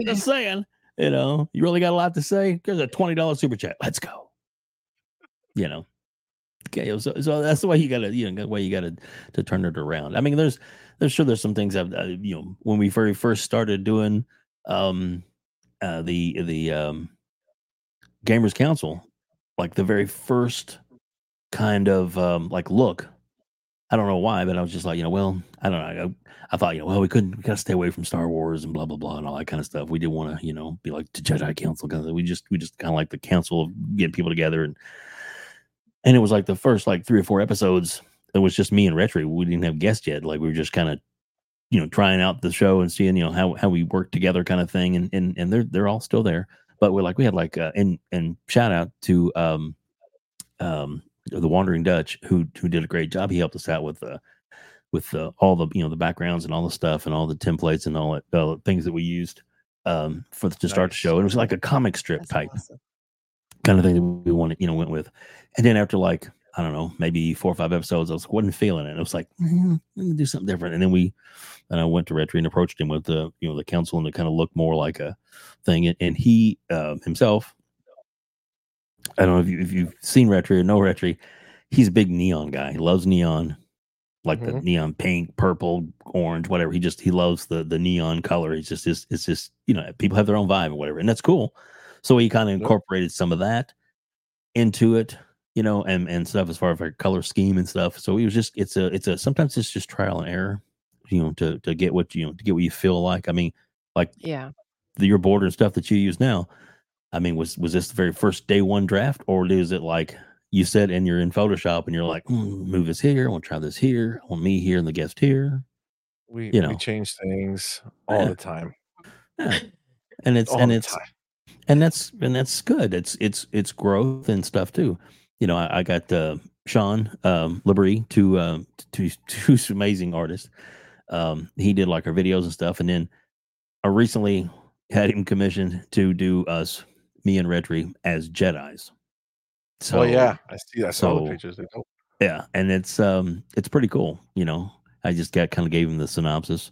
Just saying, you know, you really got a lot to say. There's a twenty dollar super chat. Let's go. You know. Okay, so, so that's the way you gotta, you know, the way you gotta to turn it around. I mean, there's, there's sure there's some things I've, uh, you know, when we very first started doing, um, uh, the the um, Gamers Council, like the very first kind of um, like look. I don't know why, but I was just like, you know, well, I don't know. I, I thought, you know, well, we couldn't, we gotta stay away from Star Wars and blah blah blah and all that kind of stuff. We didn't want to, you know, be like the Jedi Council. Kind of, we just, we just kind of like the council of getting people together and, and it was like the first like three or four episodes. It was just me and Retry. We didn't have guests yet. Like we were just kind of, you know, trying out the show and seeing, you know, how how we work together, kind of thing. And and and they're they're all still there. But we're like we had like uh, and and shout out to um um the Wandering Dutch who who did a great job. He helped us out with uh with uh, all the you know the backgrounds and all the stuff and all the templates and all the uh, things that we used um for the, to start the show. And it was like a comic strip That's type awesome. Kind of thing that we wanted, you know, went with. And then after like, I don't know, maybe four or five episodes, I was wasn't feeling it. I was like, "Mm, let me do something different. And then we and I went to Retry and approached him with the, you know, the council and to kind of look more like a thing. And, and he uh, himself, I don't know if you if you've seen Retry or know Retry, he's a big neon guy. He loves neon, like the Mhm. neon pink, purple, orange, whatever. He just he loves the the neon color. He's just it's, it's just you know people have their own vibe or whatever, and that's cool. So he kind of incorporated some of that into it, you know, and and stuff as far as like color scheme and stuff. So he was just it's a it's a sometimes it's just trial and error, you know, to to get what you know to get what you feel like. I mean, like Yeah. the, your border and stuff that you use now. I mean, was was this the very first day one draft, or is it like you said and you're in Photoshop and you're like, "Hmm, move this here, I want to try this here, I want me here and the guest here, We you know. we change things all Yeah. the time. yeah. and it's All and it's time. And that's and that's good. It's it's it's growth and stuff too. You know, I, I got uh, Sean um, Labrie, two um, two two amazing artists. Um, he did like our videos and stuff, and then I recently had him commissioned to do us me and Retri as Jedi's. So oh yeah, I see that. So so- the pictures. Dope. yeah, and it's um it's pretty cool. You know, I just got kind of gave him the synopsis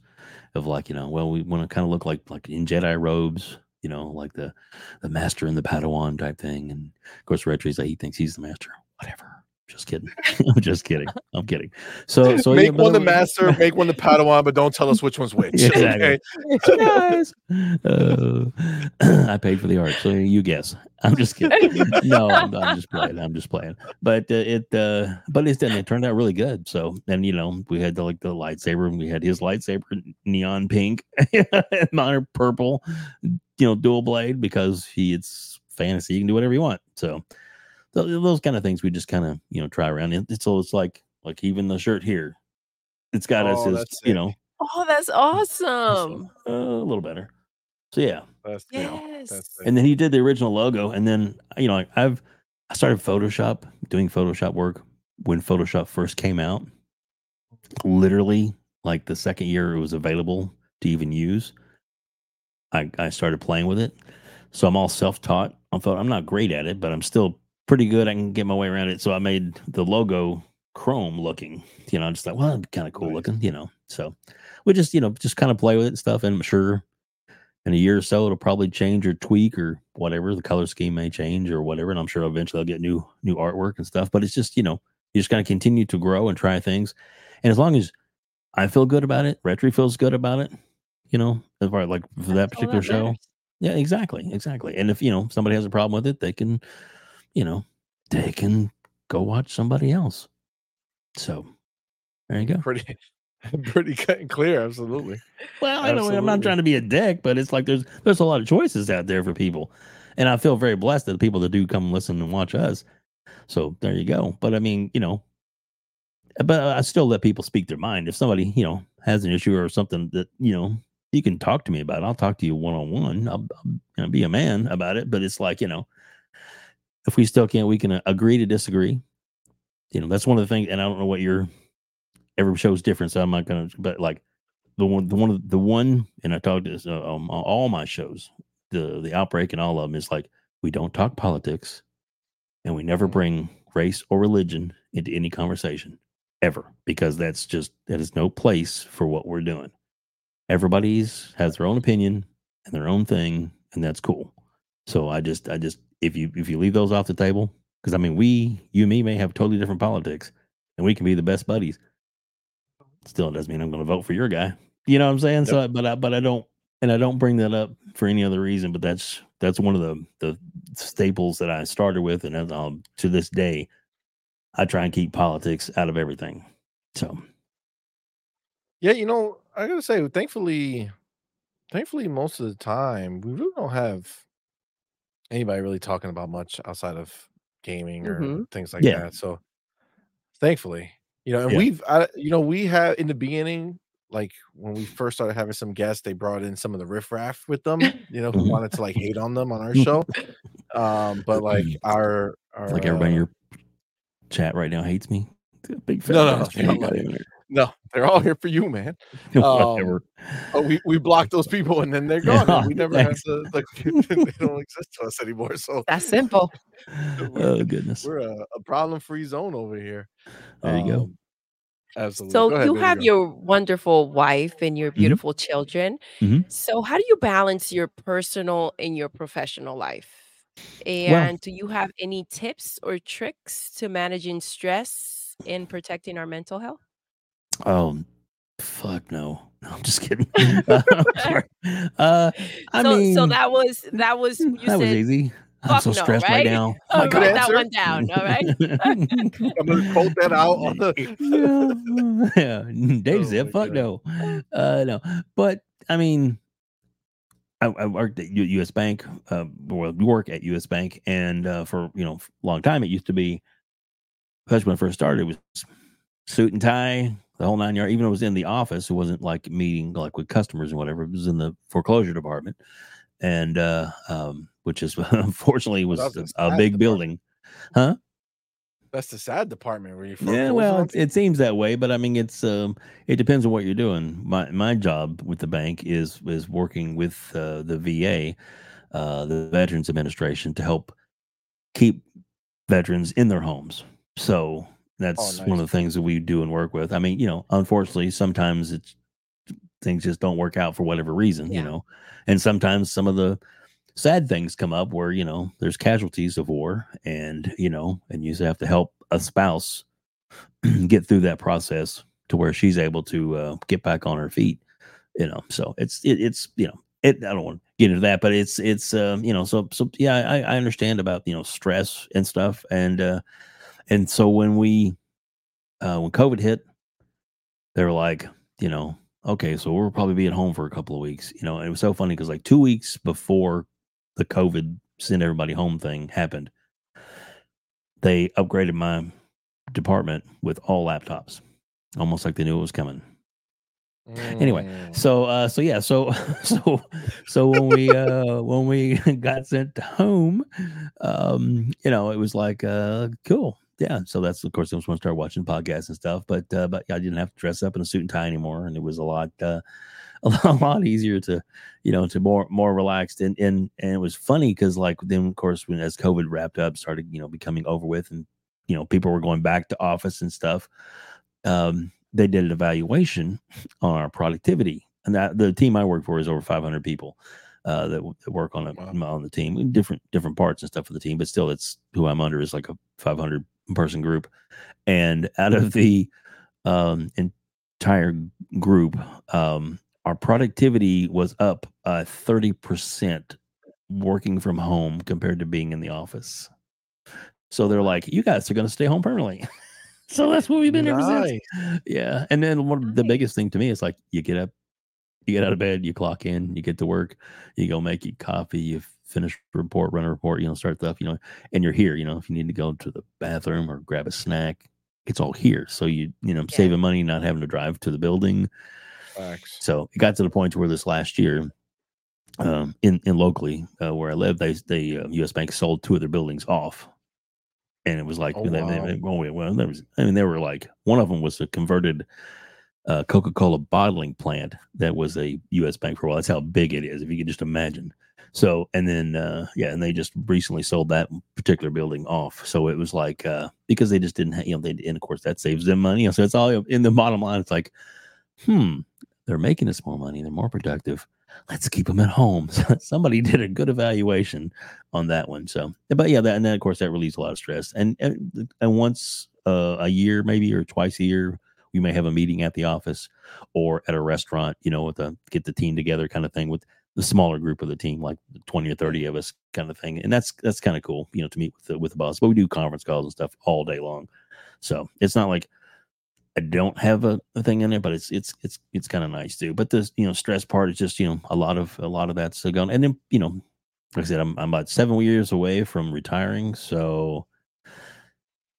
of like you know, well, we want to kind of look like like in Jedi robes. You know, like the the master and the Padawan type thing. And of course, Retri's like he thinks he's the master. Whatever. Just kidding. I'm just kidding. I'm kidding. So so make yeah, one the master, make one the Padawan, but don't tell us which one's which. Exactly. Okay? guys. Uh, I paid for the art, so you guess. I'm just kidding. No, I'm, I'm just playing. I'm just playing. But uh, it, uh, but it's done. It turned out really good. So, and you know, we had the like the lightsaber, and we had his lightsaber neon pink, and mine purple. You know, dual blade because he it's fantasy. You can do whatever you want. So, those kind of things we just kind of you know try around. It, so it's like like even the shirt here, it's got us Oh, as you know Oh, that's awesome. so, uh, a little better. So yeah, That's, you know, Yes. that's and then he did the original logo, and then you know I've I started Photoshop doing Photoshop work when Photoshop first came out. Literally, like the second year it was available to even use, I I started playing with it. So I'm all self taught. I thought I'm not great at it, but I'm still pretty good. I can get my way around it. So I made the logo chrome looking. You know, I'm just thought, well, that'd be kind of cool Nice. looking. You know, so we just you know just kind of play with it and stuff. And I'm sure in a year or so it'll probably change or tweak or whatever the color scheme may change or whatever and i'm sure eventually i'll get new new artwork and stuff but it's just you know you just got to continue to grow and try things and as long as i feel good about it retri feels good about it you know as far as like for that That's particular show yeah exactly exactly and if you know somebody has a problem with it they can you know they can go watch somebody else so there you go pretty pretty cut and clear. Absolutely. Well, I know I'm not trying to be a dick, but it's like there's there's a lot of choices out there for people, and I feel very blessed that the people that do come listen and watch us. So there you go. But I mean, you know, but I still let people speak their mind. If somebody you know has an issue or something that you know you can talk to me about, I'll talk to you one on one. I'll, I'll you know, be a man about it. But it's like you know, if we still can't, we can uh, agree to disagree. You know, that's one of the things. And I don't know what your every show's different, so I'm not gonna. But like the one, the one, the one, and I talked to this, uh, um, on all my shows, the the outbreak and all of them is like we don't talk politics, and we never Mhm. bring race or religion into any conversation ever because that's just that is no place for what we're doing. Everybody's has their own opinion and their own thing, and that's cool. So I just, I just, if you if you leave those off the table, because I mean, we, you, and me, may have totally different politics, and we can be the best buddies. Still, it doesn't mean I'm going to vote for your guy. You know what I'm saying? So, but I, but I don't, and I don't bring that up for any other reason. But that's that's one of the the staples that I started with, and as, um, to this day, I try and keep politics out of everything. So Yeah, you know, I gotta say, thankfully, thankfully, most of the time we really don't have anybody really talking about much outside of gaming or Mhm. things like Yeah. that. So, thankfully, you know, and Yeah. we've, I, you know, we have in the beginning, like when we first started having some guests, they brought in some of the riffraff with them, you know, who Mhm. wanted to like hate on them on our show. Um, but like our, our like everybody in uh, your chat right now hates me. Big fat No, no, no, no. in there. no, they're all here for you, man. Whatever. Oh, we, we block those people and then they're gone. and we never have to like they don't exist to us anymore. So That's simple. oh goodness. we're a, a problem free zone over here. There you go. Um, Absolutely. So ahead, you have girl. your wonderful wife and your beautiful children. Mhm. So how do you balance your personal and your professional life? And do you have any tips or tricks to managing stress and protecting our mental health? Oh, fuck no. No, I'm just kidding. uh, I so, mean, so that was that was you that was said easy. I'm fuck so no, stressed right, right? now. oh, My write God. that one down. All right. I'm gonna quote that out on the yeah, yeah. Dave Oh said, my "Fuck God. no, uh, no." But I mean, I, I worked at U- U.S. Bank. Uh, well, we work at U.S. Bank, and uh, for you know a long time, it used to be, especially when I first started, it was suit and tie, the whole nine yards. Even though it was in the office, it wasn't like meeting like with customers and whatever. It was in the foreclosure department, and uh, um, which is unfortunately was a, a big building, huh? that's the sad department where you Yeah, well, it, it seems that way, but I mean, it's um, it depends on what you're doing. My my job with the bank is is working with uh, the VA, uh, the Veterans Administration to help keep veterans in their homes. So that's one of the things that we do and work with. I mean, you know, unfortunately, sometimes it's things just don't work out for whatever reason, you know, and sometimes some of the sad things come up where you know there's casualties of war, and you know, and you have to help a spouse get through that process to where she's able to uh, get back on her feet you know so it's it, it's you know it i don't want to get into that but it's it's um you know so so yeah i i understand about you know stress and stuff and uh and so when we uh when covid hit they were like you know okay so we'll probably be at home for a couple of weeks you know and it was so funny because like two weeks before the covid send everybody home thing happened they upgraded my department with all laptops almost like they knew it was coming Anyway, Mm. so uh so yeah so so so when we uh when we got sent home um you know it was like uh cool yeah so that's of course that's when I started watching podcasts and stuff but uh but I didn't have to dress up in a suit and tie anymore and it was a lot uh a lot, a lot easier to you know to more more relaxed and and and it was funny because like then of course when as covid wrapped up started you know becoming over with and you know people were going back to office and stuff um they did an evaluation on our productivity and that the team i work for is over 500 people uh that, that work on it Wow. on the team different different parts and stuff of the team but still it's who i'm under is like a 500 person group and out of the um entire group um our productivity was up uh 30% working from home compared to being in the office. So they're like you guys are going to stay home permanently. So that's what we've been ever since. Yeah and then one of the biggest thing to me is like you get up you get out of bed you clock in you get to work you go make your coffee you finish a report run a report you know start stuff you know and you're here you know if you need to go to the bathroom or grab a snack it's all here so you you know Yeah. saving money not having to drive to the building Facts. so it got to the point where this last year um in in locally uh, where i live they they uh, U.S. Bank sold two of their buildings off and it was like Oh, they, they- wow. they- oh, well there was i mean they were like one of them was a converted uh, coca-cola bottling plant that was a U.S. Bank for a while that's how big it is if you could just imagine so and then uh yeah and they just recently sold that particular building off. So it was like uh because they just didn't have you know they and of course that saves them money. So it's all in the bottom line. It's like hmm they're making us more money. They're more productive. Let's keep them at home. Somebody did a good evaluation on that one. So but yeah that and then of course that relieves a lot of stress. And and, and once uh, a year maybe or twice a year we may have a meeting at the office or at a restaurant you know with a get the team together kind of thing with the smaller group of the team like 20 or 30 of us kind of thing and that's that's kind of cool you know to meet with the, with the boss but we do conference calls and stuff all day long so it's not like I don't have a, a thing in there, but it's it's it's it's kind of nice too. But this you know stress part is just you know a lot of a lot of that's going. And then you know, like I said, I'm I'm about seven years away from retiring, so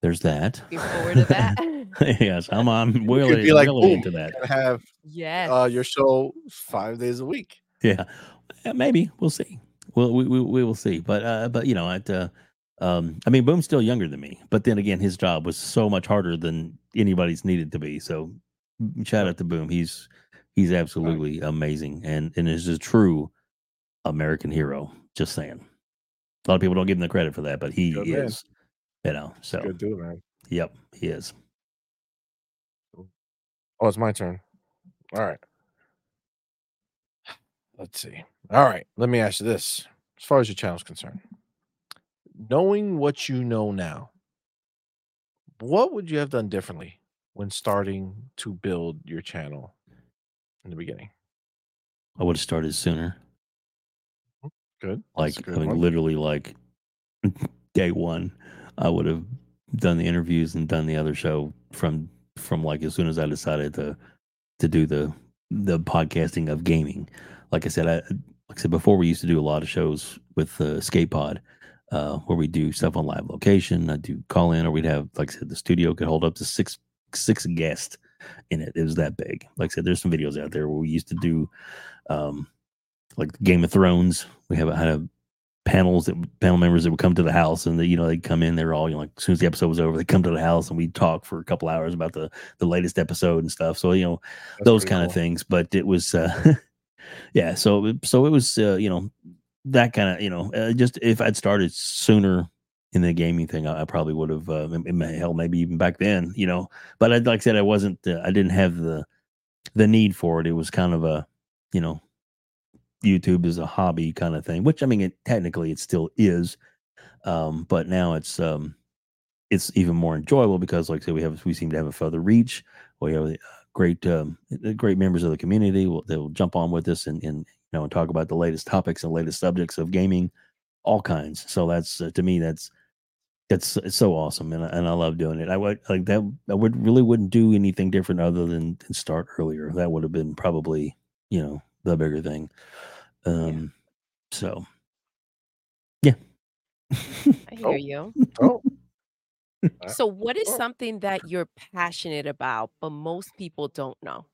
there's that. Looking forward to that. yes, I'm I'm You really be like, really boom, into that. have yes. uh, your show five days a week. Yeah, Uh, maybe we'll see. Well, we, we we will see. But uh, but you know, at uh, um, I mean, Boom's still younger than me, but then again, his job was so much harder than anybody's needed to be. So mm, shout out to Boom. He's he's absolutely amazing and and is a true American hero. Just saying. A lot of people don't give him the credit for that, but he Good man. is. You know, so Good dude, man. yep, he is. Oh, it's my turn. All right. Let's see. All right. Let me ask you this. As far as your channel is concerned, knowing what you know now, what would you have done differently when starting to build your channel in the beginning? I would have started sooner. Mm, good. like a I good mean, one. literally like day one, I would have done the interviews and done the other show from from like as soon as I decided to to do the the podcasting of gaming. Like I said, I like I said before, we used to do a lot of shows with uh, Skate Pod, uh, where we do stuff on live location. I do call in, or we'd have like I said, the studio could hold up to six six guests in it. It was that big. Like I said, there's some videos out there where we used to do um like Game of Thrones. We have had a panels that panel members that would come to the house and they, you know, they'd come in, they're all, you know, like as soon as the episode was over, they come to the house and we'd talk for a couple hours about the the latest episode and stuff. So, you know, That's those kind of things. But it was uh yeah, so so it was uh, you know, that kind of you know uh, just if I'd started sooner in the gaming thing, I, I probably would have uh, hell maybe even back then, you know. But I, like I said, I wasn't uh, I didn't have the the need for it. It was kind of a you know YouTube is a hobby kind of thing, which I mean it technically it still is, um, but now it's um it's even more enjoyable because like I said we have we seem to have a further reach. We have uh, great um, uh, great members of the community will they will jump on with us and and you know and talk about the latest topics and latest subjects of gaming, all kinds. So that's uh, to me that's that's it's so awesome and I, and I love doing it. I would like that. I would really wouldn't do anything different other than, than start earlier. That would have been probably you know the bigger thing. Um, so yeah. I hear Oh. you. Oh, So, what is oh. something that you're passionate about, but most people don't know?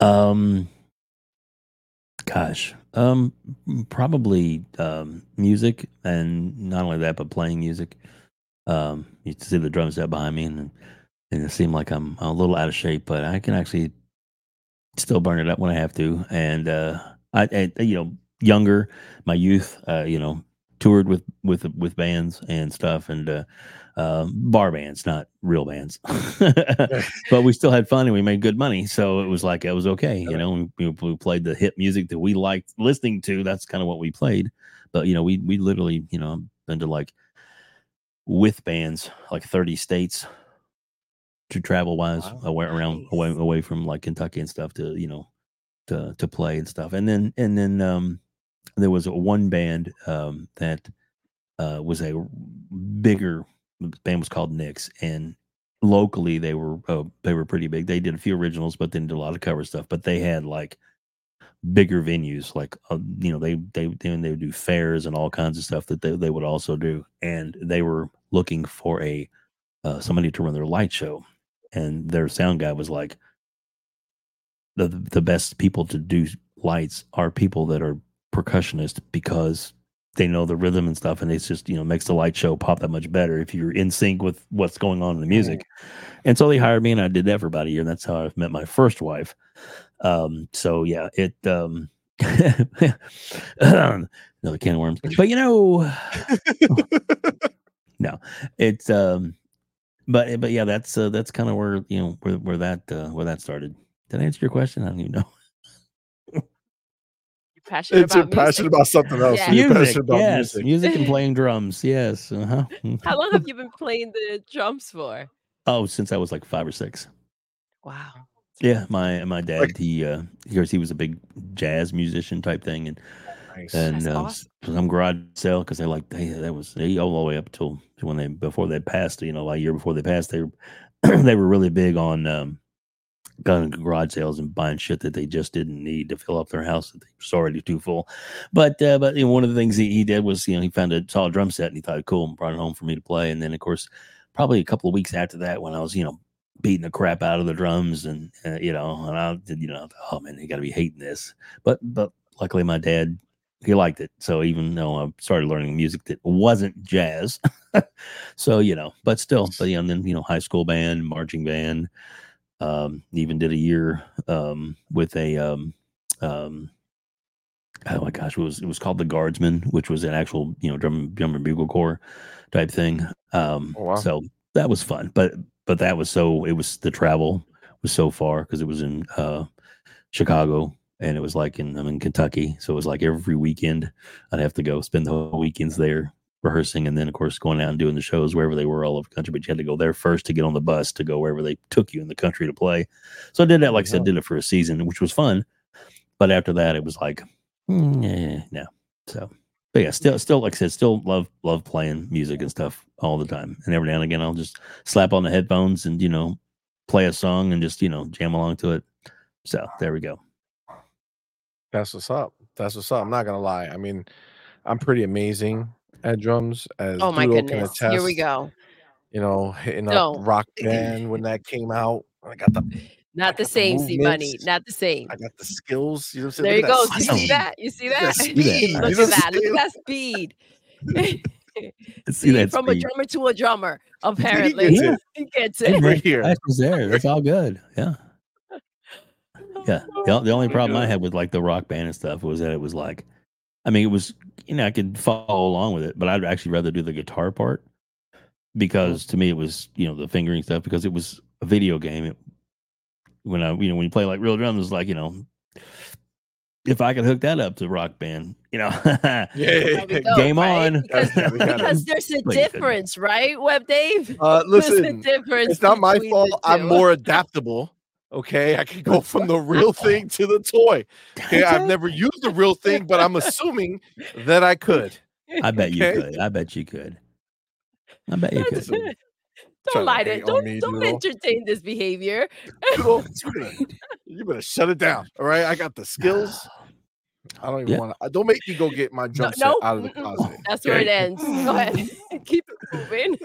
Um, gosh, um, probably um music, and not only that, but playing music. Um, you can see the drum set behind me, and and it seemed like I'm a little out of shape, but I can actually still burn it up when I have to. And uh, I, I you know, younger, my youth, uh, you know, toured with with with bands and stuff, and uh, uh, bar bands, not real bands. but we still had fun and we made good money, so it was like it was okay. You know, we, we played the hit music that we liked listening to. That's kind of what we played. But you know, we we literally, you know, been to like with bands like 30 states to travel wise Wow. away around away away from like Kentucky and stuff to you know to to play and stuff. And then and then um there was one band um that uh was a bigger band was called Nix and locally they were uh, they were pretty big. They did a few originals but then did a lot of cover stuff, but they had like bigger venues like uh, you know they they they they would do fairs and all kinds of stuff that they, they would also do and they were looking for a uh, somebody to run their light show and their sound guy was like the the best people to do lights are people that are percussionists because they know the rhythm and stuff and it's just you know makes the light show pop that much better if you're in sync with what's going on in the music. And so they hired me and i did that for about a year and that's how I've met my first wife. Um so yeah it um another can of worms. But you know no it's um but but yeah that's uh, that's kind of where you know where, where that uh, where that started. Did i answer your question? I don't even know passionate it's you're about passionate about something else. Yeah. You're music passionate about yes music. music and playing drums yes uh-huh How long have you been playing the drums for? oh since i was like five or six Wow. yeah my my dad Like- he uh he was, he was a big jazz musician type thing and Nice. and That's uh, awesome. some garage sale because they like they that was they all the way up till when they before they passed you know like a year before they passed they were they were really big on um gun garage sales and buying shit that they just didn't need to fill up their house that they was already too full. But uh, but you know, one of the things he, he did was you know he found a solid drum set and he thought cool and brought it home for me to play. And then of course probably a couple of weeks after that when I was you know beating the crap out of the drums and uh, you know and I you know oh man you got to be hating this. But but luckily my dad he liked it. So even though I started learning music that wasn't jazz, so you know, but still, but yeah, and then you know, high school band, marching band, um, even did a year um, with a um, um, oh my gosh, it was it was called the Guardsman, which was an actual you know drum drum and bugle corps type thing. Um, Oh, wow. So that was fun, but but that was so it was the travel was so far because it was in uh, Chicago and it was like in I'm in Kentucky, so it was like every weekend I'd have to go spend the whole weekends there rehearsing, and then of course going out and doing the shows wherever they were all over the country. But you had to go there first to get on the bus to go wherever they took you in the country to play. So I did that, like I said, did it for a season, which was fun. But after that, it was like, mm, eh, no. So, but yeah, still, still, like I said, still love love playing music and stuff all the time. And every now and again, I'll just slap on the headphones and you know play a song and just you know jam along to it. So there we go. That's what's up. That's what's up. I'm not gonna lie. I mean, I'm pretty amazing at drums. As Oh my Dudo can goodness. Here we go. You know, hitting up Don't. Rock eh, eh, Band when that came out. I got the Not the same, CMoney. Not the same. I got the skills. You know There you go. You see that? You see that? that See that? speed. Look at that. Look at that speed. See See, that from a drummer to a drummer, apparently. gets it. He gets Hey, it. Right here. That's was there. That's all good. Yeah. Yeah. The, the only problem I had with like the rock band and stuff was that it was like I mean, it was you know I could follow along with it, but I'd actually rather do the guitar part because to me it was you know the fingering stuff because it was a video game. It, when I you know when you play like real drums, it's like you know if I could hook that up to rock band, you know, Yeah, There we go, game right? on. Because, Yeah, we gotta- because there's a difference, right, Web Dave? Uh, There's a listen, difference. it's not my fault. I'm more adaptable. Okay, I can go from the real thing to the toy. Okay, I've never used the real thing, but I'm assuming that I could. I bet you could. I bet you could. I bet you could. Don't to lie to hate don't me, don't Doodle. entertain this behavior. Doodle, you better- shut it down. All right, I got the skills. I don't even Yeah. want to. Don't make me go get my No, set no, out of the closet. That's where it ends. Go ahead. Keep it moving.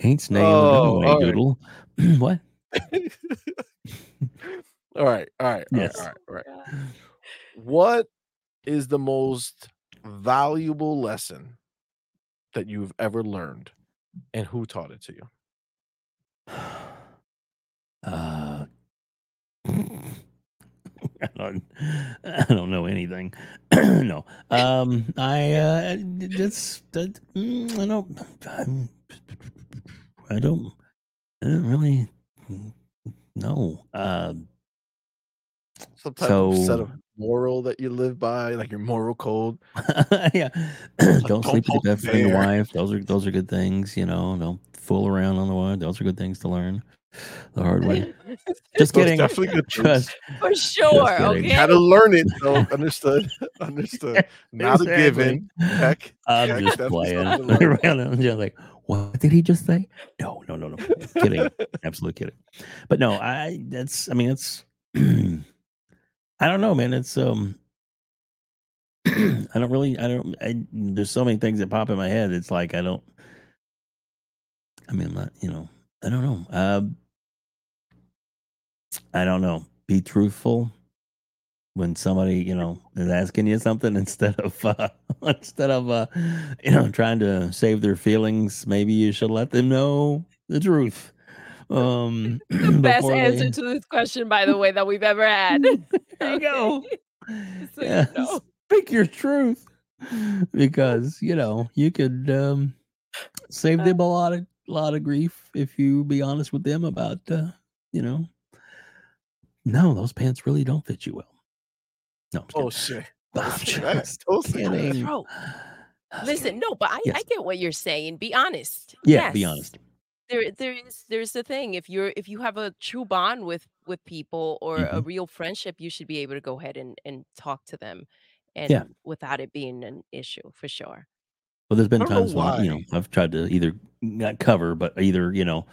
Ain't snail, Oh, on the all right. doodle. what? All right, all right, all Yes. right, all right, all right. What is the most valuable lesson that you've ever learned, and who taught it to you? Uh, I don't, I don't know anything. no. Um, I uh, that's that. mm, I don't. I'm, I don't. I don't really know. Uh, Some type of set of moral that you live by, like your moral code. yeah. don't don't sleep with your the best friend or wife. Those are those are good things. You know. Don't fool around on the wife. Those are good things to learn the hard way. Just Those kidding. definitely good truths. Just For sure. kidding. Okay. Had to learn it, though. Understood. Understood. Not a given. Heck. I'm Yeah, just definitely playing. something to learn. Around and just like, what did he just say? No, no, no, no. kidding. Absolute kidding. But no, I that's I mean it's I don't know, man. It's um I don't really I don't I there's so many things that pop in my head. It's like I don't I mean I'm not, you know, I don't know. Um I don't know. Be truthful when somebody you know is asking you something instead of uh, instead of uh, you know trying to save their feelings maybe you should let them know the truth um the best answer they- to this question, by the way, that we've ever had. there you go So you yeah, know. speak your truth because you know you could um save them a lot of lot of grief if you be honest with them about uh you know no those pants really don't fit you well no I'm just Oh shit. I'm just Don't say that. kidding. Bro, Listen, no, but I, I get what you're saying. Be honest. yeah be honest There there is there's the thing. If you're if you have a true bond with with people or a Mm-hmm. real friendship, you should be able to go ahead and, and talk to them and Yeah. without it being an issue for sure. Well, there's been I don't know times when I- you know. I've tried to either not cover, but either you know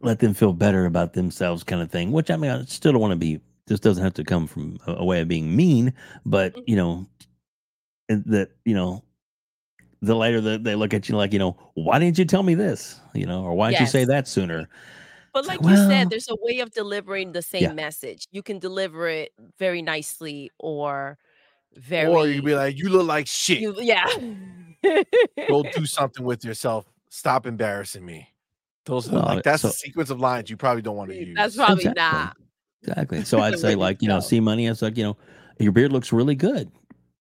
let them feel better about themselves, kind of thing. Which I mean, I still don't want to be. This doesn't have to come from a, way of being mean, but Mhm. you know that you know the later that they look at you like you know why didn't you tell me this you know or why didn't you say that sooner But like like, you said, there's a way of delivering the same Yeah. message. You can deliver it very nicely or very Or you be like, you look like shit. you- yeah. Go do something with yourself. Stop embarrassing me. Those are Well, like that's so- a sequence of lines you probably don't want to use. That's probably Exactly. not. Exactly so i'd say like you know CMoney it's like you know your beard looks really good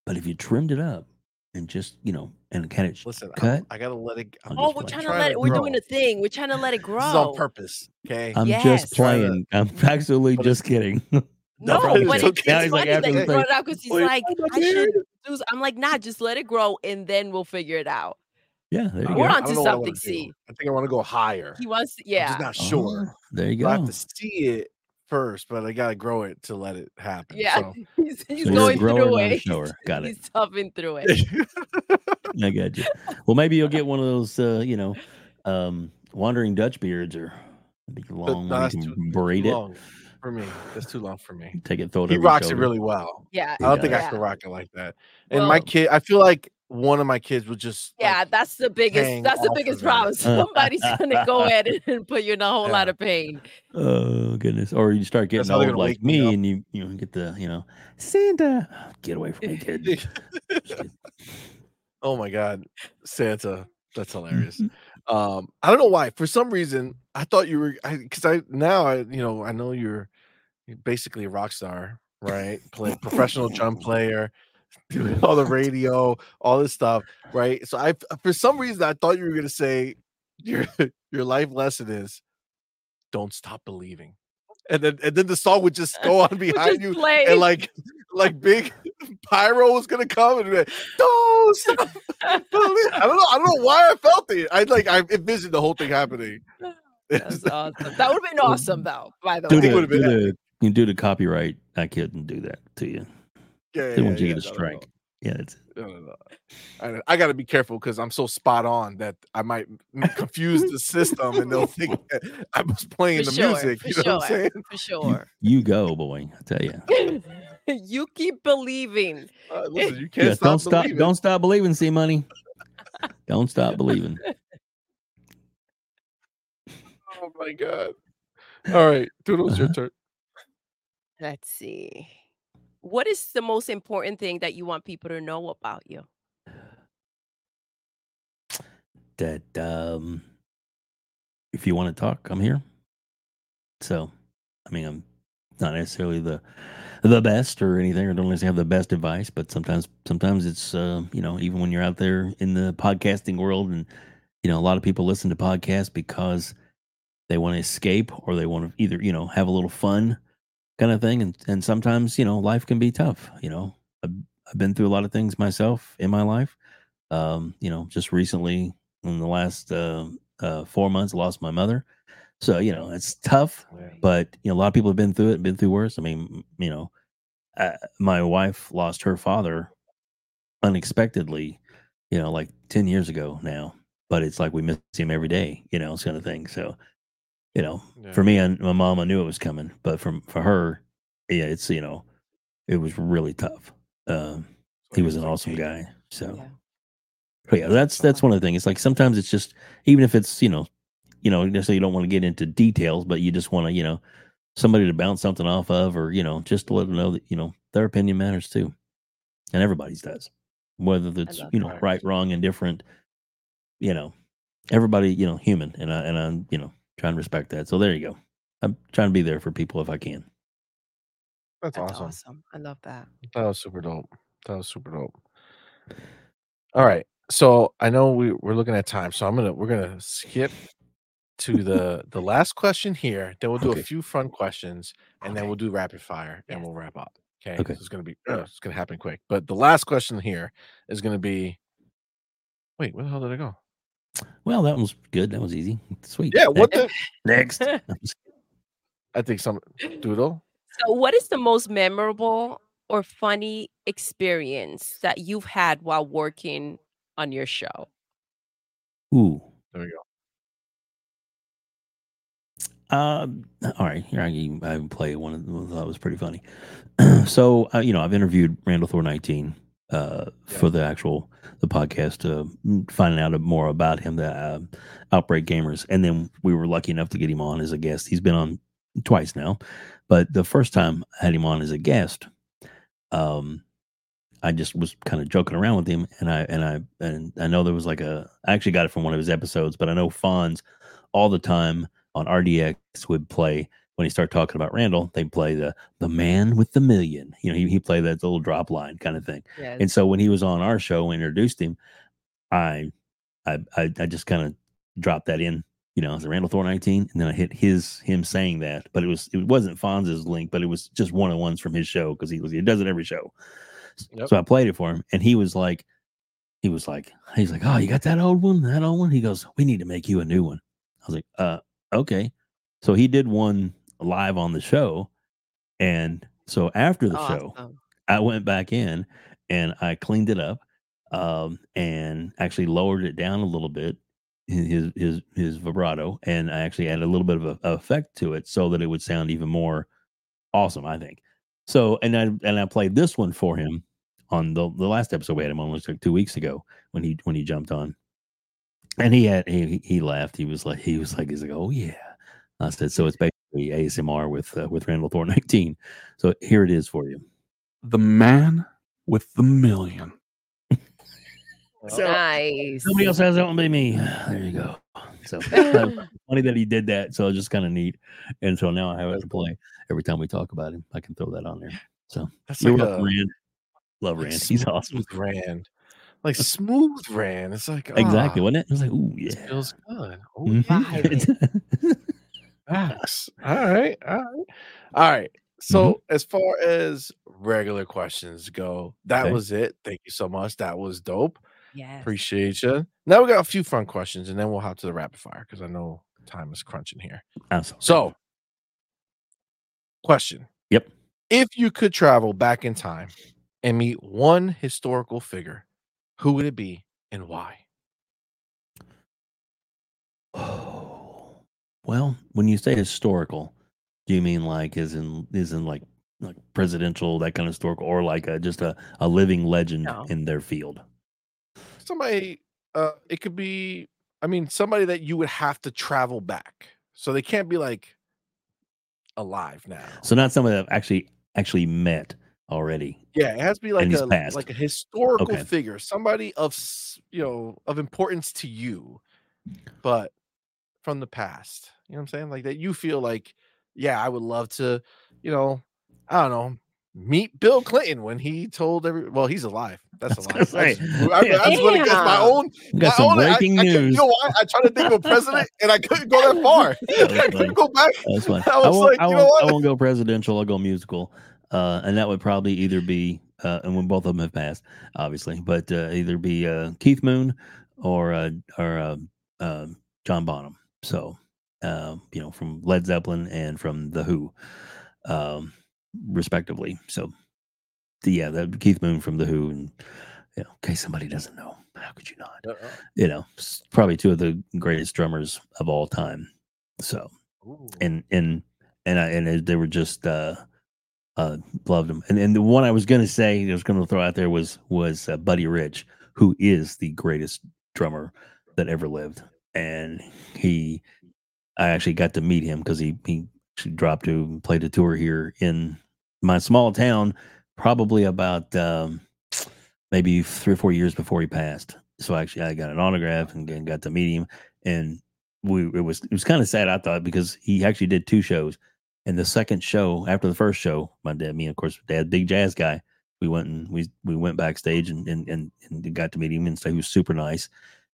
but if you trimmed it up and just you know and kind of Listen, I'm- cut I gotta let it. I'm I'm Oh, we're playing. trying to trying let to it. We're doing a thing. We're trying to let it grow. This is on purpose. Okay. i'm Yes. just Trying uh, to- playing i'm actually just kidding No, problem but is it, okay. it's Now like, funny that you brought it up because he's "Wait, like, oh I should beard." do. s- I'm like, nah, just let it grow and then we'll figure it out. yeah there you We're go don't- I onto don't know what I wanna something, do. see. I think I want to go higher. He wants, yeah, I'm yeah, just not oh, sure. Oh, there you go. I have to see it first, but I gotta grow it to let it happen. yeah. So. He's, he's So going grower, through not a it. He's- shower. Got it. He's toughing through it. I got you. Well, maybe you'll get one of those, uh, you know, um, wandering Dutch beards or big But long. no, one that's you too, can too braid it, long for me. That's too long for me. take it, throw it He over your rocks it really well. Yeah, I don't think I yeah. could rock it like that. And my kid, I feel like one of my kids would just like, Yeah, that's the biggest. That's the biggest problem. Somebody's gonna go ahead and put you in a whole lot of pain. Oh goodness! Or you start getting how old like me me, and you you know, get the you know Santa. Get away from me, kid. Oh my god, Santa. That's hilarious. Mm-hmm. um, I don't know why. For some reason, I thought you were because I, now I you know I know you're, you're basically a rock star, right? Play professional drum player, doing all the radio, all this stuff, right? So I, for some reason, I thought you were gonna say your your life lesson is don't stop believing, and then and then the song would just go on behind you, play. and like like big pyro was gonna come and be like, don't stop. believing." I don't know. I don't know why I felt it. I like I envisioned the whole thing happening. That's awesome. That would have been awesome, though. By the Do way, it the, would've been do the, you do the copyright. I couldn't do that to you. Yeah, Then yeah, once you yeah, get a no, no, strike, yeah, it's no, no, no. I, I got to be careful because I'm so spot on that I might confuse the system and they'll think that I was playing For the sure, music. for You know what I'm saying? for sure. you go, boy. I tell you. you keep believing. Uh, listen, you can't Yeah, stop don't stop. believing. Don't stop believing. CMoney. don't stop believing. Oh my god! All right, Doodles, your Uh-huh. turn. Let's see. What is the most important thing that you want people to know about you? That um, if you want to talk, I'm here. So, I mean, I'm not necessarily the the best or anything, or don't necessarily have the best advice, but sometimes sometimes it's uh, you know even when you're out there in the podcasting world, and you know a lot of people listen to podcasts because they want to escape or they want to either you know have a little fun kind of thing, and and sometimes you know life can be tough. You know, I've, I've been through a lot of things myself in my life. Um, you know, just recently in the last uh, uh, four months, I lost my mother. So you know it's tough, but you know a lot of people have been through it, been through worse. I mean, you know, uh, my wife lost her father unexpectedly, you know, like ten years ago now. But it's like we miss him every day, you know, this kind of thing. So, you know, for me and my mom, I knew it was coming, but from for her, yeah, it's you know, it was really tough. Um, he was an awesome guy. So, Yeah. but yeah, that's that's one of the things. It's like sometimes it's just even if it's you know, you know, necessarily you don't want to get into details, but you just want to you know somebody to bounce something off of, or you know, just to let them know that you know their opinion matters too, and everybody's does, whether that's you know that. right, wrong, indifferent. You know, everybody you know human, and I and I'm you know trying to respect that. So there you go. I'm trying to be there for people if I can. That's, That's awesome. awesome. I love that. That was super dope. That was super dope. All right, so I know we we're looking at time, so I'm gonna we're gonna skip to the the last question here. Then we'll do Okay. a few fun questions, and then we'll do rapid fire, and Yes. we'll wrap up. Okay, Okay. So it's gonna be uh, it's gonna happen quick. But the last question here is gonna be. Wait, where the hell did I go? Well, that was good. That was easy. Sweet. Yeah, what the? Next. I think some doodle. So, what is the most memorable or funny experience that you've had while working on your show? Ooh. There we go. Um, all right, here I can, I can play one of them that was pretty funny. so, uh, you know, I've interviewed Randall Thor 19 uh, for the actual the podcast, uh, finding out more about him, the uh, Outbreak Gamers, and then we were lucky enough to get him on as a guest. He's been on twice now, but the first time I had him on as a guest, um, I just was kind of joking around with him, and I and I and I know there was like a I actually got it from one of his episodes, but I know Fonz all the time on RDX would play when he started talking about Randall, they'd play the the man with the million. You know, he he played that little drop line kind of thing. Yes. And so when he was on our show and introduced him, I I I, I just kind of dropped that in, you know, as a Randall Thor 19, and then I hit his him saying that, but it was it wasn't Fonz's link, but it was just one on ones from his show because he was he does it every show. Yep. So I played it for him, and he was like, he was like, he's like, oh, you got that old one, that old one. He goes, we need to make you a new one. I was like, uh, okay. So he did one live on the show, and so after the show, I went back in and I cleaned it up, um, and actually lowered it down a little bit, his his his vibrato, and I actually added a little bit of a, a effect to it so that it would sound even more awesome. I think. So, and I and I played this one for him on the the last episode we had him on was like two weeks ago when he when he jumped on, and he had he he laughed. He was like he was like he's like oh yeah. I said so. It's basically ASMR with uh, with Randall Thor 19. So here it is for you. The man with the million. So- nice. Nobody else has that one but me. There you go. So funny that he did that. So it's just kind of neat. And so now I have it to play every time we talk about him. I can throw that on there. So That's you're like welcome, a, Rand. love like Rand. He's awesome. smooth Rand, like smooth Rand. It's like Exactly, ah, wasn't it? It was like, ooh, this yeah. feels good. Oh, Mhm. Vibing. Ah, Facts. All right. All right. All right. Mm-hmm. So as far as regular questions go, that Okay. was it. Thank you so much. That was dope. Yes. Appreciate you. Now we got a few fun questions, and then we'll hop to the rapid fire because I know time is crunching here. Ah, Absolutely. So, question. Yep. If you could travel back in time and meet one historical figure, who would it be and why? Well, when you say historical, do you mean like is in is in like like presidential that kind of historical, or like a, just a, a living legend No. in their field? Somebody, uh, it could be, I mean, somebody that you would have to travel back. So they can't be like alive now. So not somebody that I've actually actually met already. Yeah, it has to be like he's a passed. like a historical Okay. figure, somebody of s- you know of importance to you, but from the past. You know what I'm saying? Like that you feel like, yeah, I would love to, you know, I don't know, meet Bill Clinton when he told every. Well, he's alive. That's I was a gonna. I I, I against my own. Got my some own- breaking I news. You know why? I tried to think of a president and I couldn't go that far. I couldn't go back. That's fine. I was won't, like, I, you know what? I won't go presidential. I'll go musical, uh, and that would probably either be, uh, and when both of them have passed, obviously, but uh, either be uh, Keith Moon or uh, or uh, John Bonham. So, uh, you know, from Led Zeppelin and from the Who, um, respectively. So, the, yeah, that Keith Moon from the Who, and you know, in case somebody doesn't know, how could you not? Uh-uh. You know, probably two of the greatest drummers of all time. So Ooh. and and and I and they were just uh uh loved them. And and the one I was gonna say, I was gonna throw out there was was uh, Buddy Rich, who is the greatest drummer that ever lived, and he, I actually got to meet him because he he dropped to and played a tour here in my small town, probably about um maybe three or four years before he passed. So actually, I got an autograph and, and got to meet him, and we it was it was kind of sad I thought because he actually did two shows, and the second show after the first show, my dad, me of course, dad, big jazz guy, we went and we we went backstage and and and, and got to meet him and so he was super nice,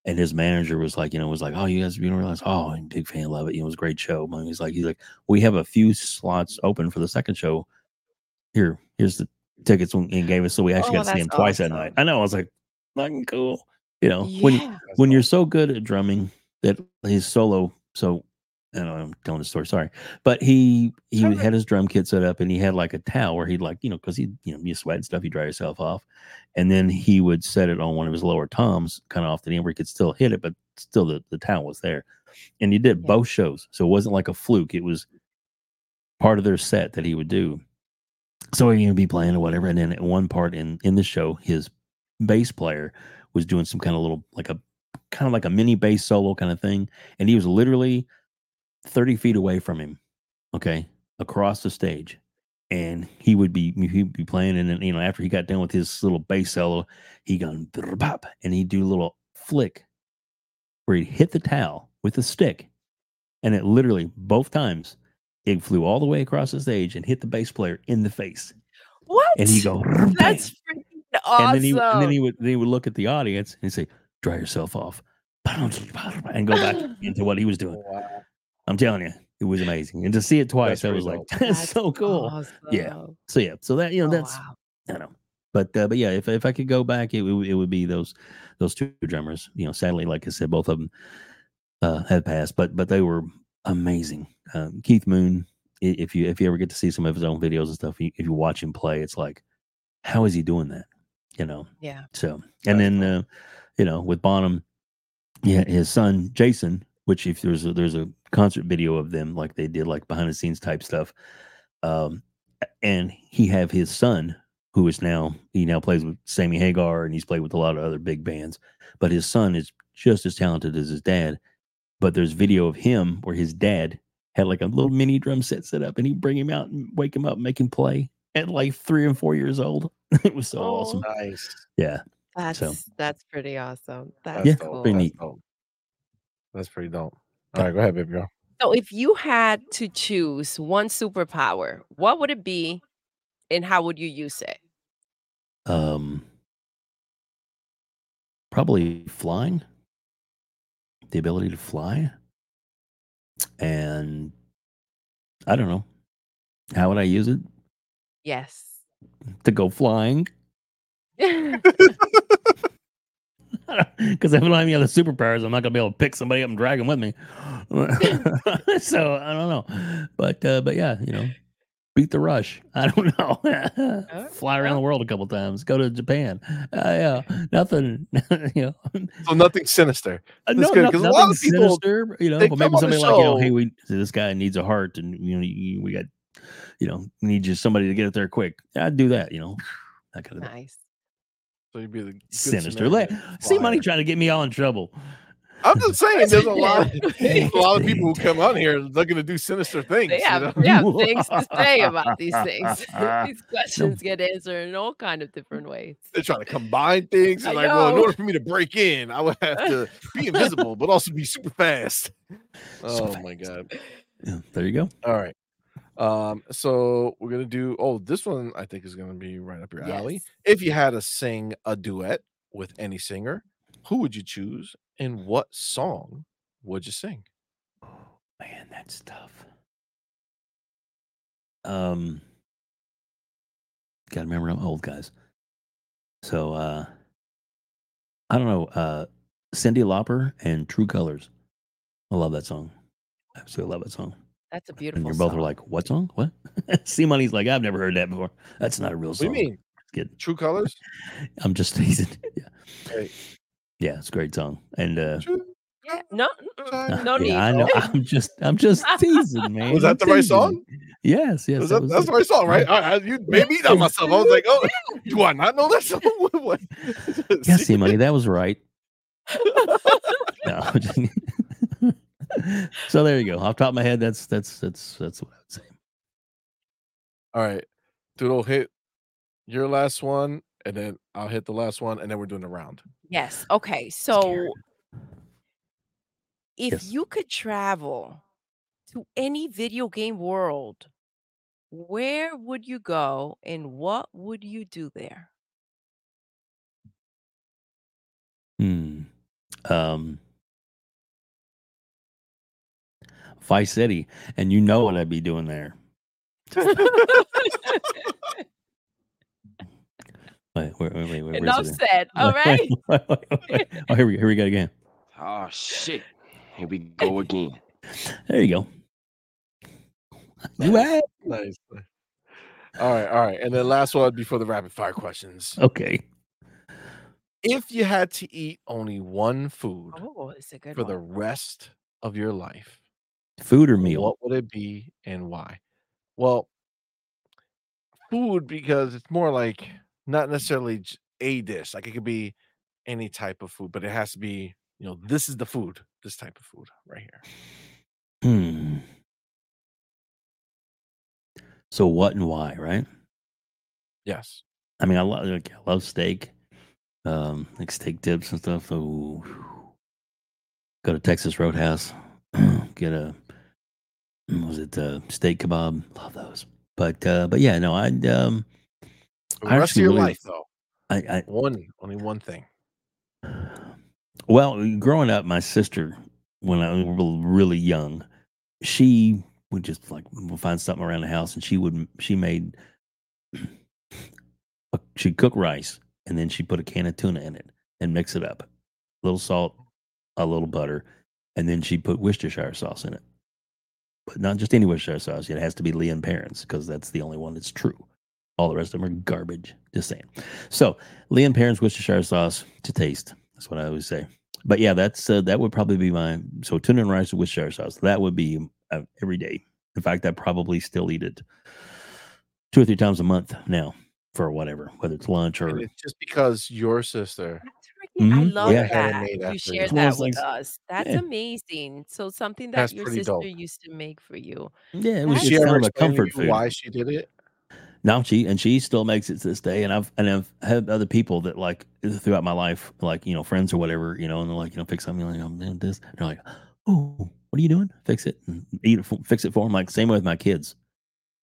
and his manager was like you know was like oh you guys you don't realize oh I'm a big fan love it you know it was a great show. And he's like he's like we have a few slots open for the second show, here here's the tickets and gave us so we actually Oh, got to see him twice that night. I know I was like fucking cool, you know when Yeah. That's when you're so good at drumming that his solo so I know I'm telling the story, sorry. But he he had his drum kit set up and he had like a towel where he'd like, you know, because he, you know, you sweat and stuff, you dry yourself off. And then he would set it on one of his lower toms, kind of off the end where he could still hit it, but still the, the towel was there. And he did Yeah. both shows. So it wasn't like a fluke. It was part of their set that he would do. So he would be playing or whatever. And then at one part in in the show, his bass player was doing some kind of little like a kind of like a mini bass solo kind of thing. And he was literally 30 feet away from him, okay, across the stage. And he would be he'd be playing, and then you know, after he got done with his little bass solo, he gone pop and he'd do a little flick where he'd hit the towel with a stick. And it literally both times it flew all the way across the stage and hit the bass player in the face. What? And he go, That's "Bang." freaking awesome. and then he and then he would then he would look at the audience and say, "Dry yourself off," and go back into what he was doing. Wow. I'm telling you, it was amazing, and to see it twice, That's I was like, dope. "That's, so cool." Yeah. So yeah, so that you know Oh, that's wow. I don't know, but uh, but yeah, if if I could go back, it, would it would be those those two drummers. You know, sadly, like I said, both of them uh, had passed, but but they were amazing. Um, Keith Moon, if you if you ever get to see some of his own videos and stuff, if you watch him play, it's like, how is he doing that? You know, Yeah. so, That's and then, cool. uh, you know, with Bonham, yeah, his son Jason, which if there's a, there's a concert video of them like they did like behind the scenes type stuff, um, and he have his son who is now he now plays with Sammy Hagar and he's played with a lot of other big bands, but his son is just as talented as his dad. But there's video of him where his dad had like a little mini drum set set up, and he'd bring him out and wake him up, and make him play at like three and four years old. it was so Oh. awesome. Nice. Yeah. That's So- that's pretty awesome. That's That's Yeah, cool. pretty That's neat. dope. That's pretty dope. All right, go ahead, baby girl. So if you had to choose one superpower, what would it be and how would you use it? Um, probably flying, the ability to fly, and I don't know how would I use it Yes. to go flying. Because if I don't have any other superpowers, I'm not gonna be able to pick somebody up and drag them with me. so I don't know, but uh, but yeah, you know, beat the rush. I don't know. Fly around the world a couple times. Go to Japan. Uh, yeah, nothing. you know, So nothing sinister. uh, That's no, good, no, 'cause a lot nothing of people, sinister. You know, but maybe somebody like you know, hey, we this guy needs a heart, and you know, you, we got, you know, need you somebody to get it there quick. I'd do that. You know, that kind of thing. Nice. So you'd be the sinister. Let, Samaritan CMoney trying to get me all in trouble. I'm just saying, there's a lot, of, a lot of people who come on here looking to do sinister things. They you have, know? they have things to say about these things. these questions get answered in all kind of different ways. They're trying to combine things. I They're like, well, in order for me to break in, I would have to be invisible, but also be super fast. Oh my god! Yeah, there you go. All right. Um, so we're gonna do. Oh, this one I think is gonna be right up your alley. If you had to sing a duet with any singer, who would you choose, and what song would you sing? Man, that's tough. Um, gotta remember I'm old guys. So uh I don't know, uh Cyndi Lauper and True Colors. I love that song. Absolutely love that song. That's a And beautiful you're both are song. like, what song? What? CMoney's like, I've never heard that before. That's not a real song." What do you mean? Good. True Colors? I'm just teasing. yeah. Hey. Yeah, it's a great song. And uh True Yeah, no, Colors. no need. I know. I'm just I'm just teasing, man. Was that I'm the right song? Yes, yes. Was that that, was that's the right song, right? All right, you made me doubt myself. I was like, oh, do I not know that song? What- what- Yeah, CMoney, that was right. No. so there you go. Off the top of my head, that's that's that's that's what I would say. All right, Doodle, hit your last one, and then I'll hit the last one, and then we're doing a round. Yes. Okay. So if Yes. you could travel to any video game world, where would you go and what would you do there? Hmm. Um Vice City, and you know what I'd be doing there. Wait, wait, wait, wait, wait where's Enough said. All right. Oh, here we here we go again. Oh shit. Here we go again. There you go. You had nice. All right, all right, and then last one before the rapid fire questions. okay. If you had to eat only one food Oh, it's a good for one. the rest of your life, Food or meal? what would it be and why? Well, food because it's more like not necessarily j- a dish. Like it could be any type of food, but it has to be, you know, this is the food, this type of food right here. Hmm. So what and why, right? Yes. I mean, I love like, I love steak, um, like steak dips and stuff. So go to Texas Roadhouse, get a was it uh, steak kebab? Love those. But uh, but yeah, no, I'd um, the I rest of your really- life, though, I, I one, only one thing. Well, growing up, my sister, when I was really young, she would just like find something around the house, and she would she made she'd cook rice, and then she put a can of tuna in it and mix it up, a little salt, a little butter, and then she put Worcestershire sauce in it. But not just any Worcestershire sauce; it has to be Lea and Perrins because that's the only one that's true. All the rest of them are garbage. Just saying. So Lea and Perrins Worcestershire sauce to taste. That's what I always say. But yeah, that's uh, that would probably be my so tuna and rice with Worcestershire sauce. That would be uh, every day. In fact, I probably still eat it two or three times a month now for whatever, whether it's lunch or And it's just because your sister. That's freaking- I mm-hmm. love yeah. That. You after shared It's one of that with things- us. That's Yeah. amazing. So something that That's your sister dope. used to make for you. yeah, it Did was That's just she ever a comfort food. why she did it? No, she and she still makes it to this day. And I've and I've had other people that like throughout my life, like you know, friends or whatever, you know, and they're like, you know, fix something like I'm doing this. And they're like, oh, what are you doing? Fix it and eat it, fix it for them. Like same way with my kids.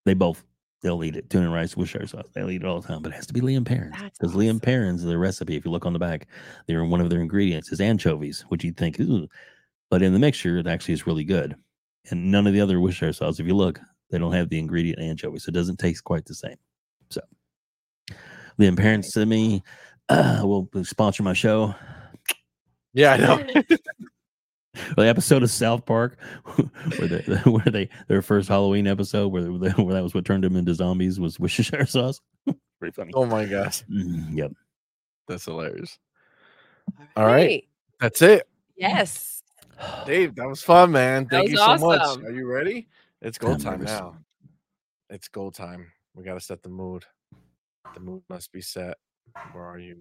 They both they'll eat it. Tuna rice with shark sauce. They'll eat it all the time, but it has to be Liam Perrins That's because Liam. Perrins, the recipe, if you look on the back, they're one of their ingredients is anchovies, which you'd think, ooh, but in the mixture, it actually is really good. And none of the other Worcestershire sauce, if you look, they don't have the ingredient anchovies, so it doesn't taste quite the same. So, Liam Perrins to me uh, will sponsor my show. Yeah, I know. the episode of South Park where they where they their first Halloween episode where they, where that was what turned them into zombies was Worcestershire sauce. Pretty funny. oh my gosh, Mm, yep. that's hilarious. All right, Hey, that's it. Yes. Dave, that was fun, man. That Thank was you so much. Are you ready? It's go I'm time now. It's go time. We got to set the mood. The mood must be set. Where are you?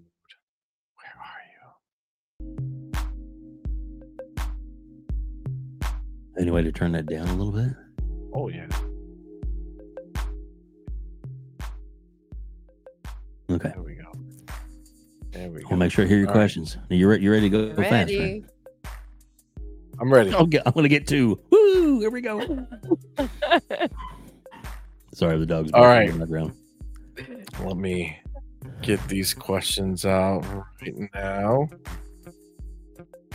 Any way to turn that down a little bit? Oh yeah. Okay. There we go. There we go. I'll make sure I hear your All right. questions. You re- you ready to go fast? right? I'm ready. I'll get, I'm gonna get two. Woo! Here we go. Sorry, the dog's All barking in the background. Let me get these questions out right now.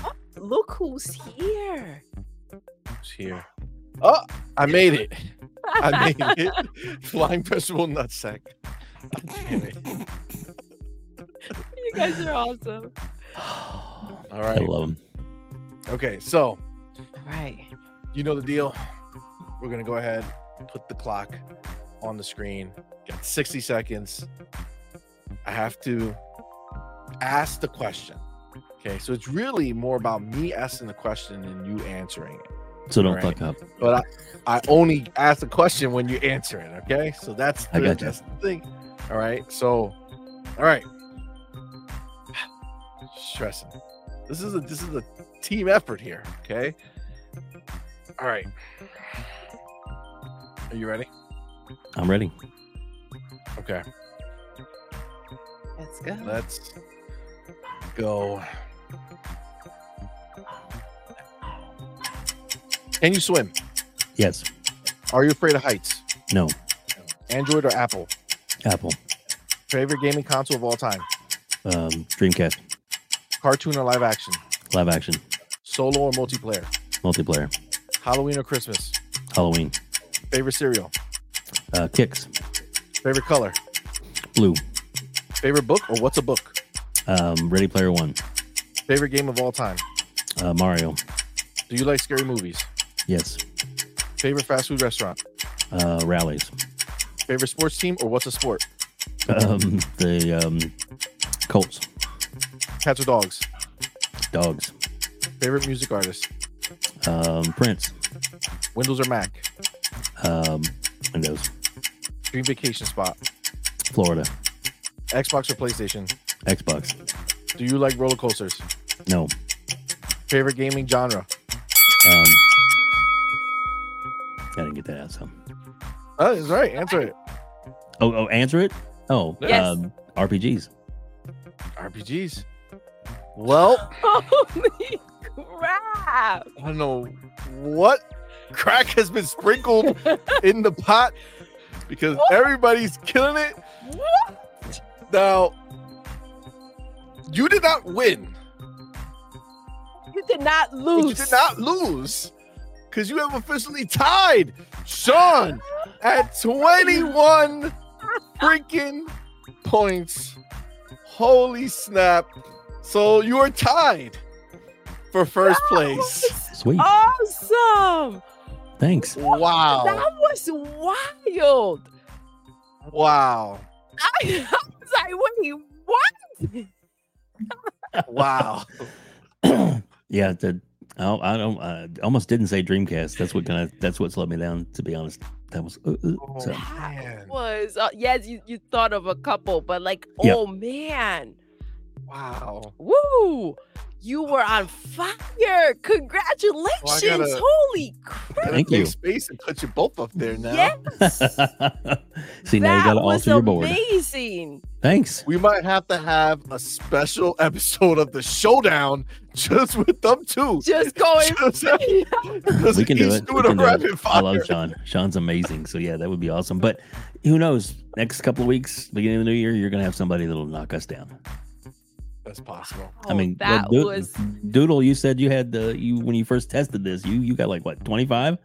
Oh, look who's here. Who's here? Oh, I made it. I made it. Flying vegetable nutsack. Damn it. you guys are awesome. All right. I love them. Okay, so Right. you know the deal. We're gonna go ahead, put the clock on the screen. Got 60 seconds. I have to ask the question. Okay, so it's really more about me asking the question and you answering it. So don't Right. fuck up. But I, I only ask the question when you answer it. Okay, so that's the, I gotcha. that's the thing. All right, so all right, stressing. This is a this is a team effort here. Okay. All right. Are you ready? I'm ready. Okay. Let's go. Let's go. Can you swim? Yes. Are you afraid of heights? No. Android or Apple? Apple. Favorite gaming console of all time? Um, Dreamcast. Cartoon or live action? Live action. Solo or multiplayer? Multiplayer. Halloween or Christmas? Halloween. Favorite cereal? Uh, Kix. Favorite color? Blue. Favorite book or what's a book? Um, Ready Player One. Favorite game of all time? Uh, Mario. Do you like scary movies? Yes. Favorite fast food restaurant? Uh, Rally's. Favorite sports team or what's a sport? Um, the um, Colts. Cats or dogs? Dogs. Favorite music artist? Um, Prince. Windows or Mac? Um, Windows. Dream vacation spot? Florida. Xbox or PlayStation? Xbox. Do you like roller coasters? No. Favorite gaming genre? Um, I didn't get that out. So. Oh, That is right. Answer it. Oh, oh, answer it. Oh, Yes. um, RPGs. RPGs. Well, Holy crap. I don't know what crack has been sprinkled in the pot because everybody's killing it. What? Now, you did not win. You did not but lose. You did not lose because you have officially tied Sean at 21 freaking points. Holy snap. So you are tied for first place. Sweet. Awesome. Thanks. Wow. That was wild. Wow. I, I was like, wait, what? Wow. yeah, the, I, I don't. I almost didn't say Dreamcast. That's what kind of. That's what slowed me down. To be honest, that was. Uh, uh, Oh, so, man. Was uh, yes, you, you thought of a couple, but like, Yep. oh man, Wow. woo! You were on fire. Congratulations. Holy crap. Gotta Thank take you. Space and put you both up there now. Yes. See, now you got to was alter your board. amazing. Thanks. We might have to have a special episode of the showdown just with them two. Just going. Just- because We can do it. We doing a can do it. I love Sean. Sean's amazing. So yeah, that would be awesome. But who knows? Next couple of weeks, beginning of the new year, you're gonna have somebody that'll knock us down. That's mm-hmm. possible. I Oh, mean, that what, was Doodle. You said you had the you when you first tested this. You you got like what 25?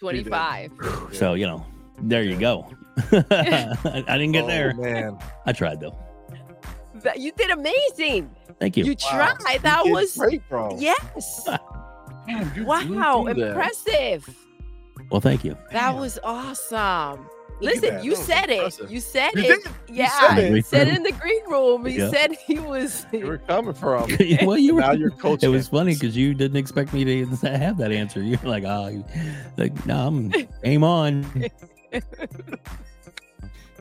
25. So you know, there you go. I, I didn't get Oh, there. man. I tried though. That- You did amazing. Thank you. You Wow. tried. That did was. great, bro. Yes. Man, Wow. did that. Impressive. well, thank you. That Man. was awesome. Look at Listen, you That was said it. You said it. did? You Yeah, said it. said it in the green room. He Yeah. said he was. You were coming from. well, you were. now you're coaching. It was funny because you didn't expect me to have that answer. You're like, oh, like no, I'm aim on.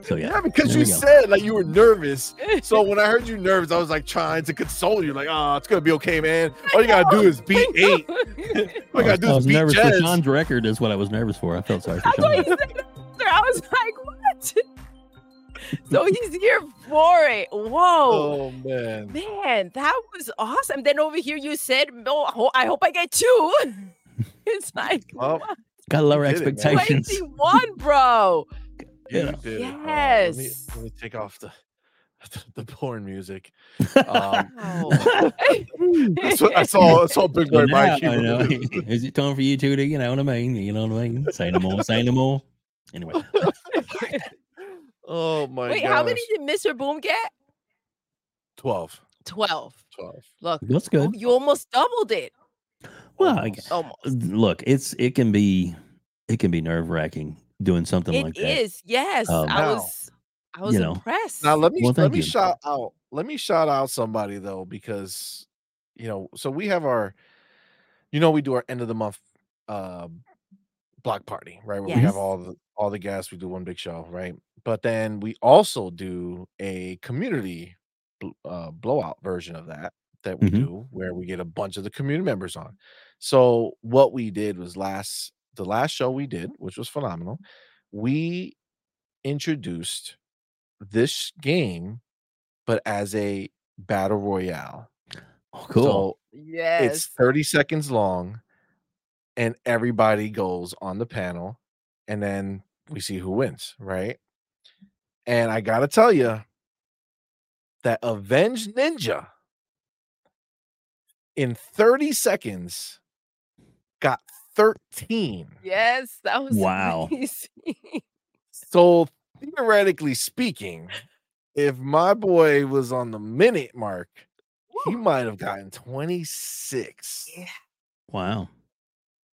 So yeah, Yeah, because there you said like you were nervous. So when I heard you nervous, I was like trying to console you, like, oh, it's gonna be okay, man. All you gotta do is beat eight. All you I gotta was, do I is was beat nervous for Sean's record. Is what I was nervous for. I felt sorry for That's what he Sean. Said. after. I was like, what? so he's here for it. Whoa. Oh man. Man, that was awesome. Then over here, you said, "No, I hope I get two. it's like Well, Got lower You did it, expectations. twenty-one, bro. Yeah. did it, bro. Let me, Yes. let me take off the the porn music. Um, Wow. that's what I saw. I saw Big Boy now, Mike. I know. Is it time for you two to, you know what I mean? You know what I mean? Say no more. Say no more. Anyway, Oh my Wait, god. how many did Mr. Boom get? 12. 12. 12. Look, that's good. you almost doubled it. Well, I, Almost. Almost. look, it's it can be it can be nerve wracking doing something It like that. is. Yes. Um, I Now, was I was you know, impressed. Now let me Well, let me you. shout out let me shout out somebody though because you know so we have our you know we do our end of the month uh block party right where we have all the all the guests we do one big show right but then we also do a community uh, blowout version of that that we Mhm. do where we get a bunch of the community members on so what we did was last the last show we did which was phenomenal we introduced this game, but as a battle royale. Oh, cool. So yes. it's 30 seconds long, and everybody goes on the panel, and then we see who wins, right? And I gotta tell you that Avenge Ninja in 30 seconds got 13. yes, that was Wow. amazing. So theoretically speaking, if my boy was on the minute mark, he might have gotten 26. Yeah, wow.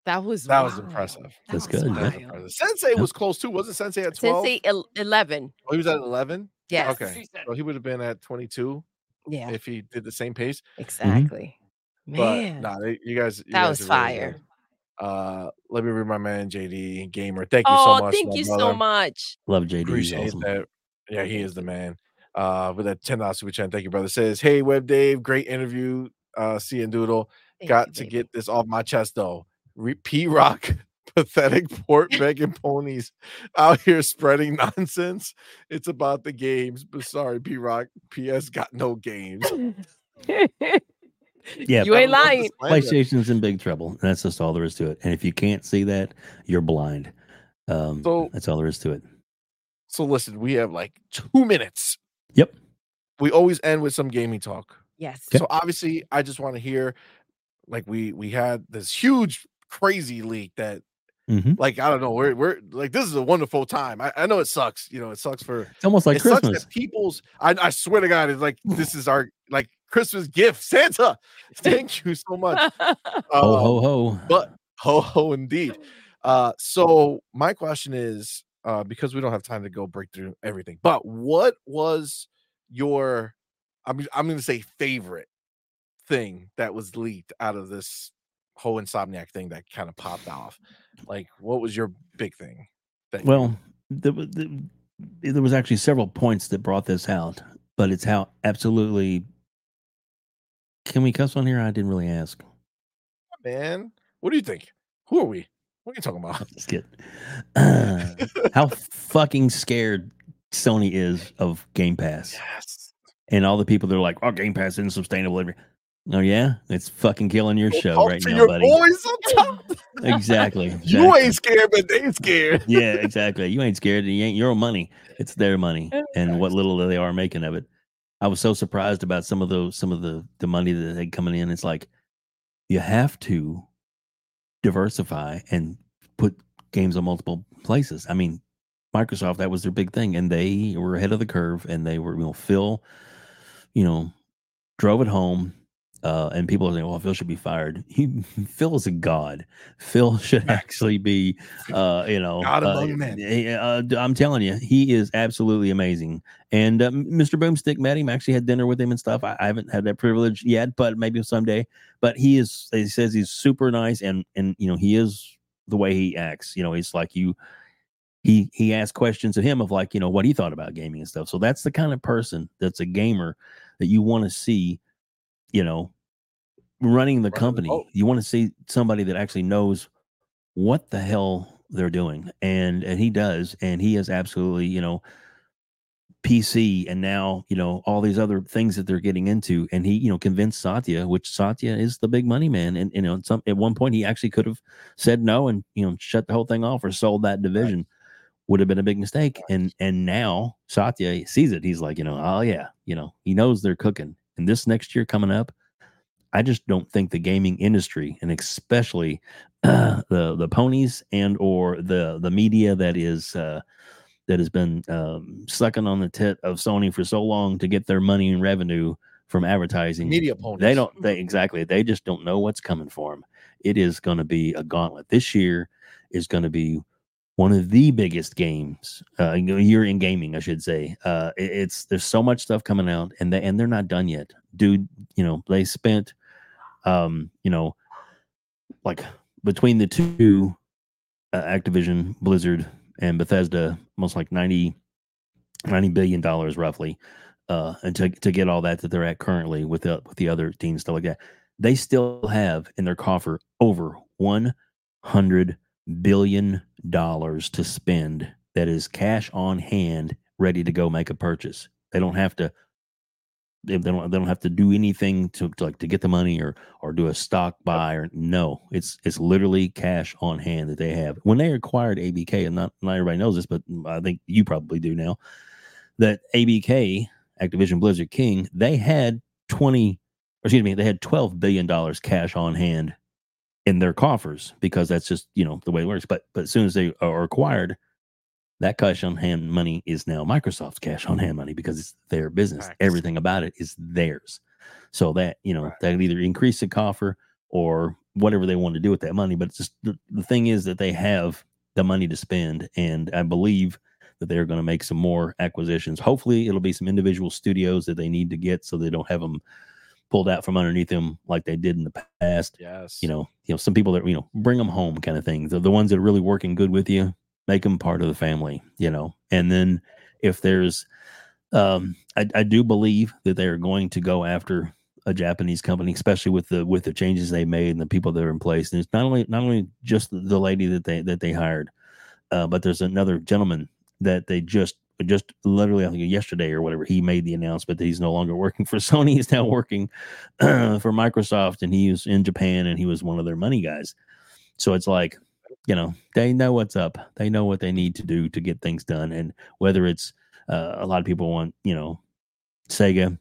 That was That was impressive. That That's was good, That was yeah. wild. impressive. Sensei was close too. Wasn't Sensei at 12? Sensei 11. Oh, he was at 11? Yes. Okay. So he would have been at 22 Yeah, if he did the same pace. exactly. But Man, nah, they- you guys. You that guys was are really fire. good. Uh, let me read my man JD Gamer. Thank you Oh, so much. thank you brother. so much. Love JD. Appreciate awesome. that. Yeah, he is the man. Uh, with that ten dollars super chat, thank you, brother. Says, hey, Web Dave, great interview. Uh, see and Doodle. Thank Got you, to baby. get this off my chest though. Re- P Rock, pathetic port begging ponies out here spreading nonsense. It's about the games, but sorry, P Rock. PS got no games. Yeah, you ain't lying. PlayStation's in big trouble. That's just all there is to it. And if you can't see that, you're blind. Um, So- that's all there is to it. So listen, we have like two minutes. Yep. We always end with some gaming talk. Yes. Okay. So obviously, I just want to hear, like we we had this huge crazy leak that hmm like I don't know we're we're like this is a wonderful time. I, I know it sucks, you know it sucks for It's almost like it sucks Christmas. that people's. I, I swear to God, it's like this is our like Christmas gift, Santa. Thank you so much. Ho Um, ho ho. but ho ho indeed. Uh, so my question is, uh, because we don't have time to go break through everything, but what was your, I'm I'm gonna say favorite thing that was leaked out of this whole insomniac thing that kind of popped off? Like, what was your big thing? That Well, there, the, there was actually several points that brought this out, but it's how absolutely can we cuss on here? I didn't really ask. Man, what do you think? Who are we? What are you talking about? Just kidding. Uh, how fucking scared Sony is of Game Pass Yes. and all the people that are like, "Oh, Game Pass isn't sustainable." Oh yeah, it's fucking killing your show talk right now, your buddy. boys top. Exactly. You ain't scared, but they scared. yeah, exactly. You ain't scared. You ain't your money. It's their money, and what little they are making of it. I was so surprised about some of those, some of the the money that they coming in. It's like you have to diversify and put games on multiple places. I mean, Microsoft that was their big thing, and they were ahead of the curve, and they were you know Phil, you know, drove it home. Uh, and people are saying, "Well, Phil should be fired." He Phil is a god. Phil should actually be, uh, you know, God uh, among men. eh, uh, d- I'm telling you, he is absolutely amazing. And uh, Mr. Boomstick met him. Actually, had dinner with him and stuff. I, I haven't had that privilege yet, but maybe someday. But he is. He says he's super nice, and and you know he is the way he acts. You know, he's like you. He he asked questions of him of like you know what he thought about gaming and stuff. So that's the kind of person that's a gamer that you want to see. You know, running the Running company. You want to see somebody that actually knows what the hell they're doing and and he does and he is absolutely you know pc and now you know all these other things that they're getting into and he you know convinced satya which satya is the big money man and you know at some at one point he actually could have said no and you know shut the whole thing off or sold that division would have been a big mistake and and now satya sees it he's like you know oh yeah you know he knows they're cooking and this next year coming up I just don't think the gaming industry, and especially uh, the the ponies and or the the media that is uh, that has been um, sucking on the tit of Sony for so long to get their money and revenue from advertising. Media ponies. They don't. They exactly. They just don't know what's coming for them. It is going to be a gauntlet. This year is going to be one of the biggest games uh, year in gaming, I should say. Uh, it- it's there's so much stuff coming out, and they and they're not done yet, dude. You know they spent, um, you know, like between the two, uh, Activision, Blizzard, and Bethesda, almost like 90, 90 billion dollars roughly, uh, and to to get all that that they're at currently with the with the other teams stuff like that, they still have in their coffer over one hundred billion dollars to spend that is cash on hand ready to go make a purchase. They don't have to they don't they don't have to do anything to, to like to get the money or or do a stock buy or no. It's it's literally cash on hand that they have. When they acquired abk and not not everybody knows this but i think you probably do now that abk activision blizzard king they had 20 or excuse me they had 12 billion dollars cash on hand in their coffers because that's just you know the way it works. But but as soon as they are acquired, that cash on hand money is now Microsoft's cash on hand money because it's their business. Everything about it is theirs. So that you know Right. that either increase the coffer or whatever they want to do with that money. But it's just the, the thing is that they have the money to spend, and I believe that they're going to make some more acquisitions. Hopefully, it'll be some individual studios that they need to get so they don't have them pulled out from underneath them like they did in the past Yes. you know, you know, some people that you know bring them home, kind of things. The the ones that are really working good with you, make them part of the family, you know. And then if there's, um, I, I do believe that they are going to go after a Japanese company, especially with the with the changes they made and the people that are in place. And it's not only not only just the lady that they that they hired, uh, but there's another gentleman that they just just literally I think yesterday or whatever he made the announcement that he's no longer working for Sony. He's now working for Microsoft, and he was in Japan, and he was one of their money guys. So it's like, you know, they know what's up. They know what they need to do to get things done, and whether it's uh, a lot of people want, you know, Sega.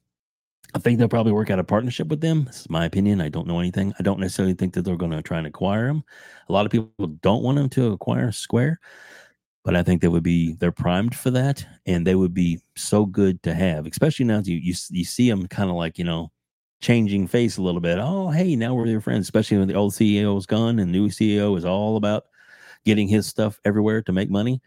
I think they'll probably work out a partnership with them. This is my opinion. I don't know anything. I don't necessarily think that they're going to try and acquire them. A lot of people don't want them to acquire Square, but I think they would be they're primed for that, and they would be so good to have, especially now that you you you see them kind of like you know changing face a little bit. Oh, hey, now we're your friends, especially when the old CEO is gone and new CEO is all about getting his stuff everywhere to make money.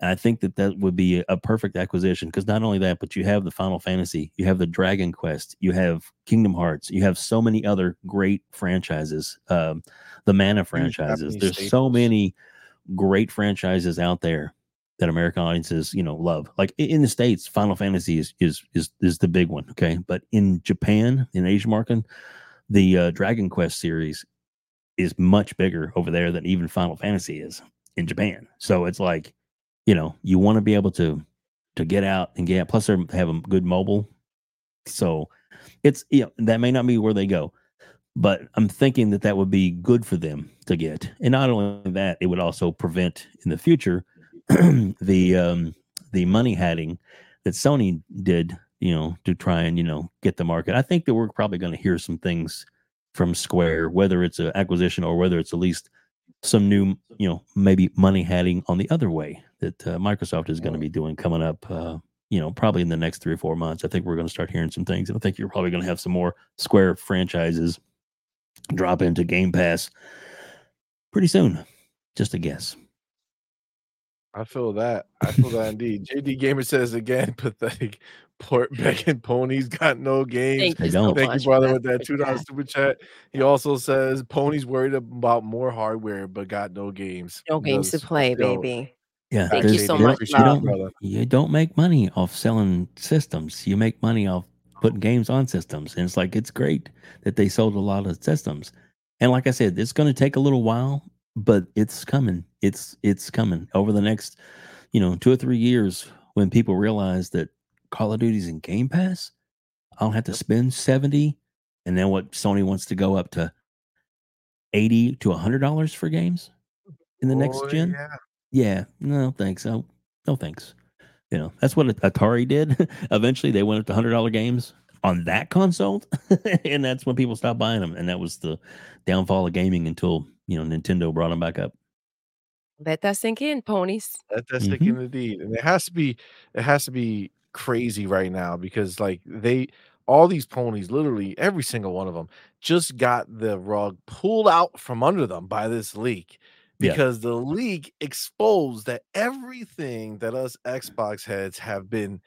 I think that that would be a perfect acquisition because not only that, but you have the Final Fantasy, you have the Dragon Quest, you have Kingdom Hearts, you have so many other great franchises, um, the Mana franchises. There's so many great franchises out there that American audiences, you know, love. Like in the states, Final Fantasy is is is is the big one. Okay, but in Japan, in Asian market, the uh, Dragon Quest series is much bigger over there than even Final Fantasy is in Japan. So it's like, you know, you want to be able to to get out and get. Plus, they have a good mobile, so it's you know that may not be where they go, but I'm thinking that that would be good for them to get. And not only that, it would also prevent in the future the um the money hiding that Sony did, you know, to try and you know get the market. I think that we're probably going to hear some things from Square, whether it's an acquisition or whether it's at least some new, you know, maybe money hiding on the other way that uh, Microsoft is going to be doing coming up. Uh, you know, probably in the next three or four months. I think we're going to start hearing some things, and I think you're probably going to have some more Square franchises drop into Game Pass pretty soon. Just a guess. I feel that. I feel that indeed. JD Gamer says again, pathetic. Port begging ponies got no games. Thank They you don't. Thank you, brother, with that two dollar super chat. He also says ponies worried about more hardware but got no games. No games to play, yo, baby. Yeah, Thank you so much, don't- You don't, brother. you don't make money off selling systems. You make money off putting games on systems, and it's like it's great that they sold a lot of systems. And like I said, it's going to take a little while, but it's coming. It's it's coming over the next, you know, two or three years when people realize that Call of Duty's in Game Pass. I don't have to spend seventy, and then what Sony wants to go up to eighty to hundred dollars for games in the next oh, gen. yeah. Yeah, no thanks. Oh, no thanks. You know, that's what Atari did. Eventually, they went up to hundred dollar games on that console, and that's when people stopped buying them. And that was the downfall of gaming until you know Nintendo brought them back up. Let that sink in, ponies. Let That, that's Mhm. sticking the deed, and it has to be. It has to be crazy right now because like they all these ponies, literally every single one of them, just got the rug pulled out from under them by this leak. Yeah. Because the leak exposed that everything that us Xbox heads have been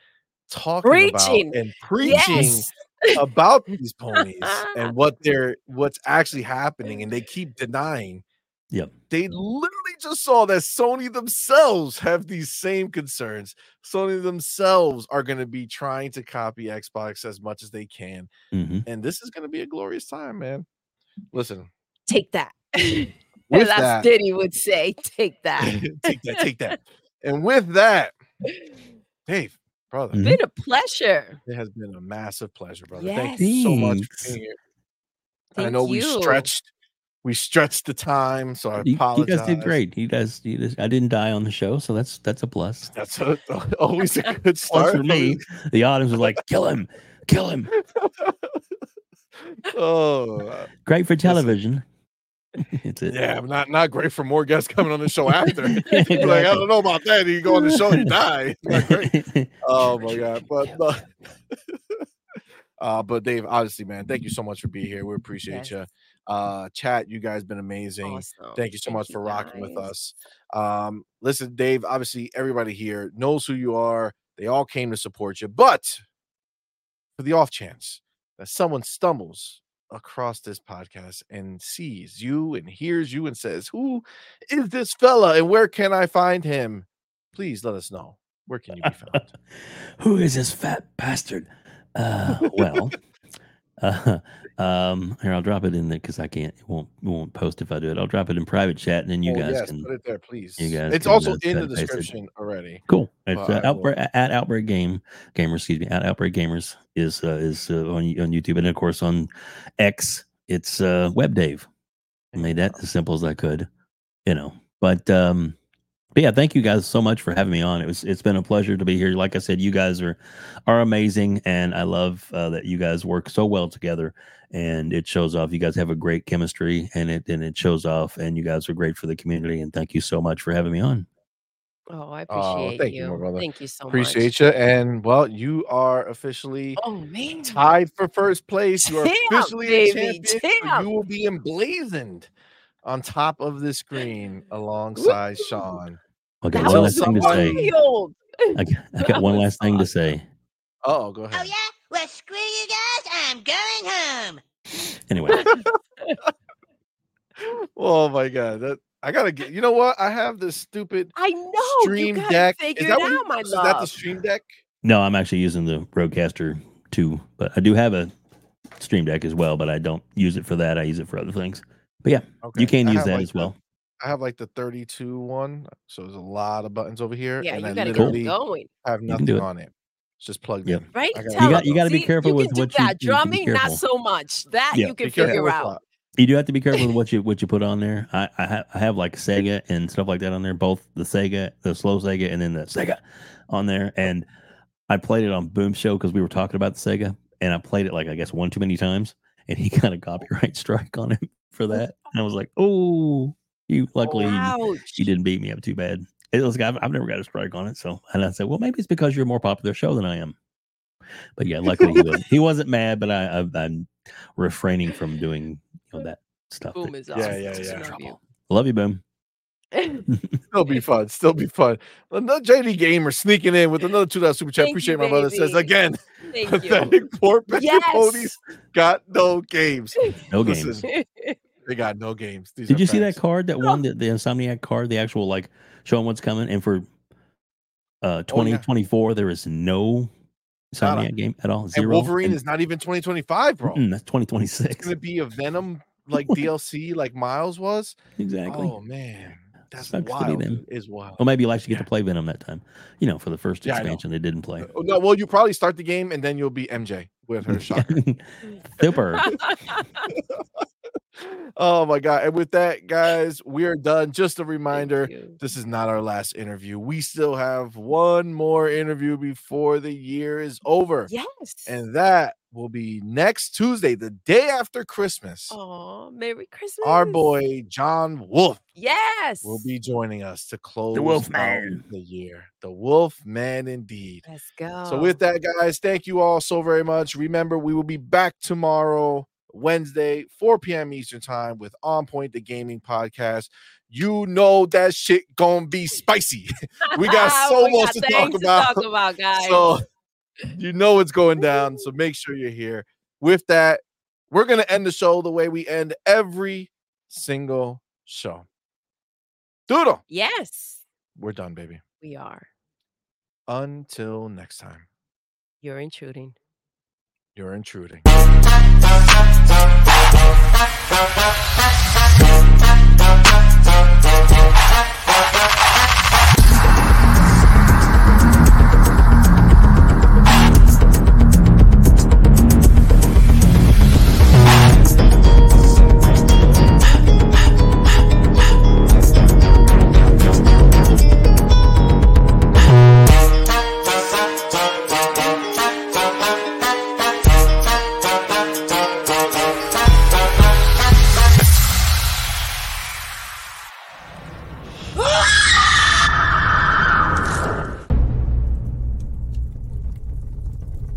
talking Preaching. about and preaching Yes. about these ponies and what they're what's actually happening, and they keep denying. Yep. They literally just saw that Sony themselves have these same concerns. Sony themselves are going to be trying to copy Xbox as much as they can, hmm and this is going to be a glorious time, man. Listen, Take that. With As that- Diddy would say, take that. take that, take that, and with that, Dave, brother, Mhm. Been a pleasure. it has been a massive pleasure, brother. Thank you so much for being here. I Thank know we stretched, we stretched the time, so I You, you apologize. guys did great. You guys, you guys, I didn't die on the show, so that's that's a plus. That's a, always a good Plus start for me, the audience was like, "Kill him, kill him." oh, uh, Great for television. it's it. yeah, not not great for more guests coming on the show after. People like, I don't know about that. You go on the show, you die. It's not great. Oh my god, but uh, uh, but Dave, honestly, man, thank you so much for being here. We appreciate Yes. you. Uh, chat, you guys been amazing. Awesome. Thank you so much you, for rocking with us. Um, listen, Dave, obviously everybody here knows who you are. They all came to support you, but for the off chance that someone stumbles across this podcast and sees you and hears you and says, Who is this fella and where can I find him? Please let us know. Where can you be found? Who is this fat bastard? Uh, well, uh, um, here I'll drop it in there because I can't. It won't. It won't post if I do it. I'll drop it in private chat, and then you Oh, guys yes, can. put it there, please. you guys it's also uh, in the description already. Cool. It's uh, outbreak at Outbreak Game Gamers. Excuse me. At Outbreak Gamers is uh, is uh, on on YouTube, and of course on X, it's uh, Web Dave. I made that as simple as I could, you know. But um, but yeah, thank you guys so much for having me on. It was it's been a pleasure to be here. Like I said, you guys are are amazing, and I love uh, that you guys work so well together, and it shows off. You guys have a great chemistry, and it and it shows off. And you guys are great for the community. And thank you so much for having me on. Oh, I Oh, appreciate thank you, you. my brother. Thank you so much. Appreciate you. And well, you are officially Oh man. tied for first place. You are Champ, officially a baby, champion. so champ. You will be emblazoned on top of the screen alongside Sean. I got That one was last thing to say. I, got- I got one last thing to say. Oh, go ahead. Oh, yeah? Well, screw you guys. I'm going home. Anyway, Oh my god, that I gotta get. You know what? I have this stupid I know. Stream you Deck. Figure Is that it what you- out, my is that the Stream Deck? No, I'm actually using the Rodecaster 2, but I do have a Stream Deck as well, but I don't use it for that. I use it for other things. But yeah, Okay. you can I use that like, as well. I have like the 32 one, so there's a lot of buttons over here, yeah, and you I gotta literally get going. have You nothing it. on it. It's just plugged Yep. in. Right? I gotta Tell do got- it, you gotta be See, careful you with can do what you- that. you can be Drumming, not careful. so much. That Yeah. you can Be careful figure with out. what. You do have to be careful with what you what you put on there. I I, ha- I have like Sega and stuff like that on there, both the Sega, the slow Sega, and then the Sega on there. And I played it on Boom Show because we were talking about the Sega, and I played it like I guess one too many times, and he got a oh. copyright strike on him for that. And I was like, oh, you luckily he- Ouch. he didn't beat me up too bad. It was I've, I've never got a strike on it, so and I said, well, maybe it's because you're a more popular show than I am. But yeah, luckily he was he wasn't mad, but I, I I'm refraining from doing you know that stuff. Boom that is awesome. yeah, gets us in yeah. Love you, Boom. Still be fun. Still be fun. Another JD gamer sneaking in with another two dollar super chat. Thank Appreciate you, my brother. Says again, Thank you. pathetic poor Bennett Yes. ponies got no games. No games. Listen, They got no games. These Did are you see that card that won the, the Insomniac card, the actual like showing what's coming? And for uh Oh, yeah. 2024, there is no Nada. Insomniac game at all. And Zero. Wolverine And- is not even 2025, bro. That's It's gonna be a Venom like DLC, like Miles was. Exactly. Oh man, that's Sucks to be wild. them. dude. Is wild. Well, maybe you'll actually get Yeah. to play Venom that time. You know, for the first Yeah, expansion, they didn't play. Oh, No, well, you probably start the game and then you'll be MJ with her shocker. Super. oh my god! And with that, guys, we are done. Just a reminder: this is not our last interview. We still have one more interview before the year is over, Yes. and that will be next Tuesday, the day after Christmas. Oh, Merry Christmas. Our boy John Wolf Yes. will be joining us to close Wolf out Man. the year. The Wolf Man, indeed. Let's go. So with that, guys, thank you all so very much. Remember, we will be back tomorrow, Wednesday, 4 p.m. Eastern time with On Point the Gaming Podcast. You know that shit gonna be spicy. we got so We much got to talk about. talk about, guys. So you know it's going down. So make sure you're here. With that, we're gonna end the show the way we end every single show. Doodle, yes, we're done, baby. we are. Until next time, You're intruding. You're intruding.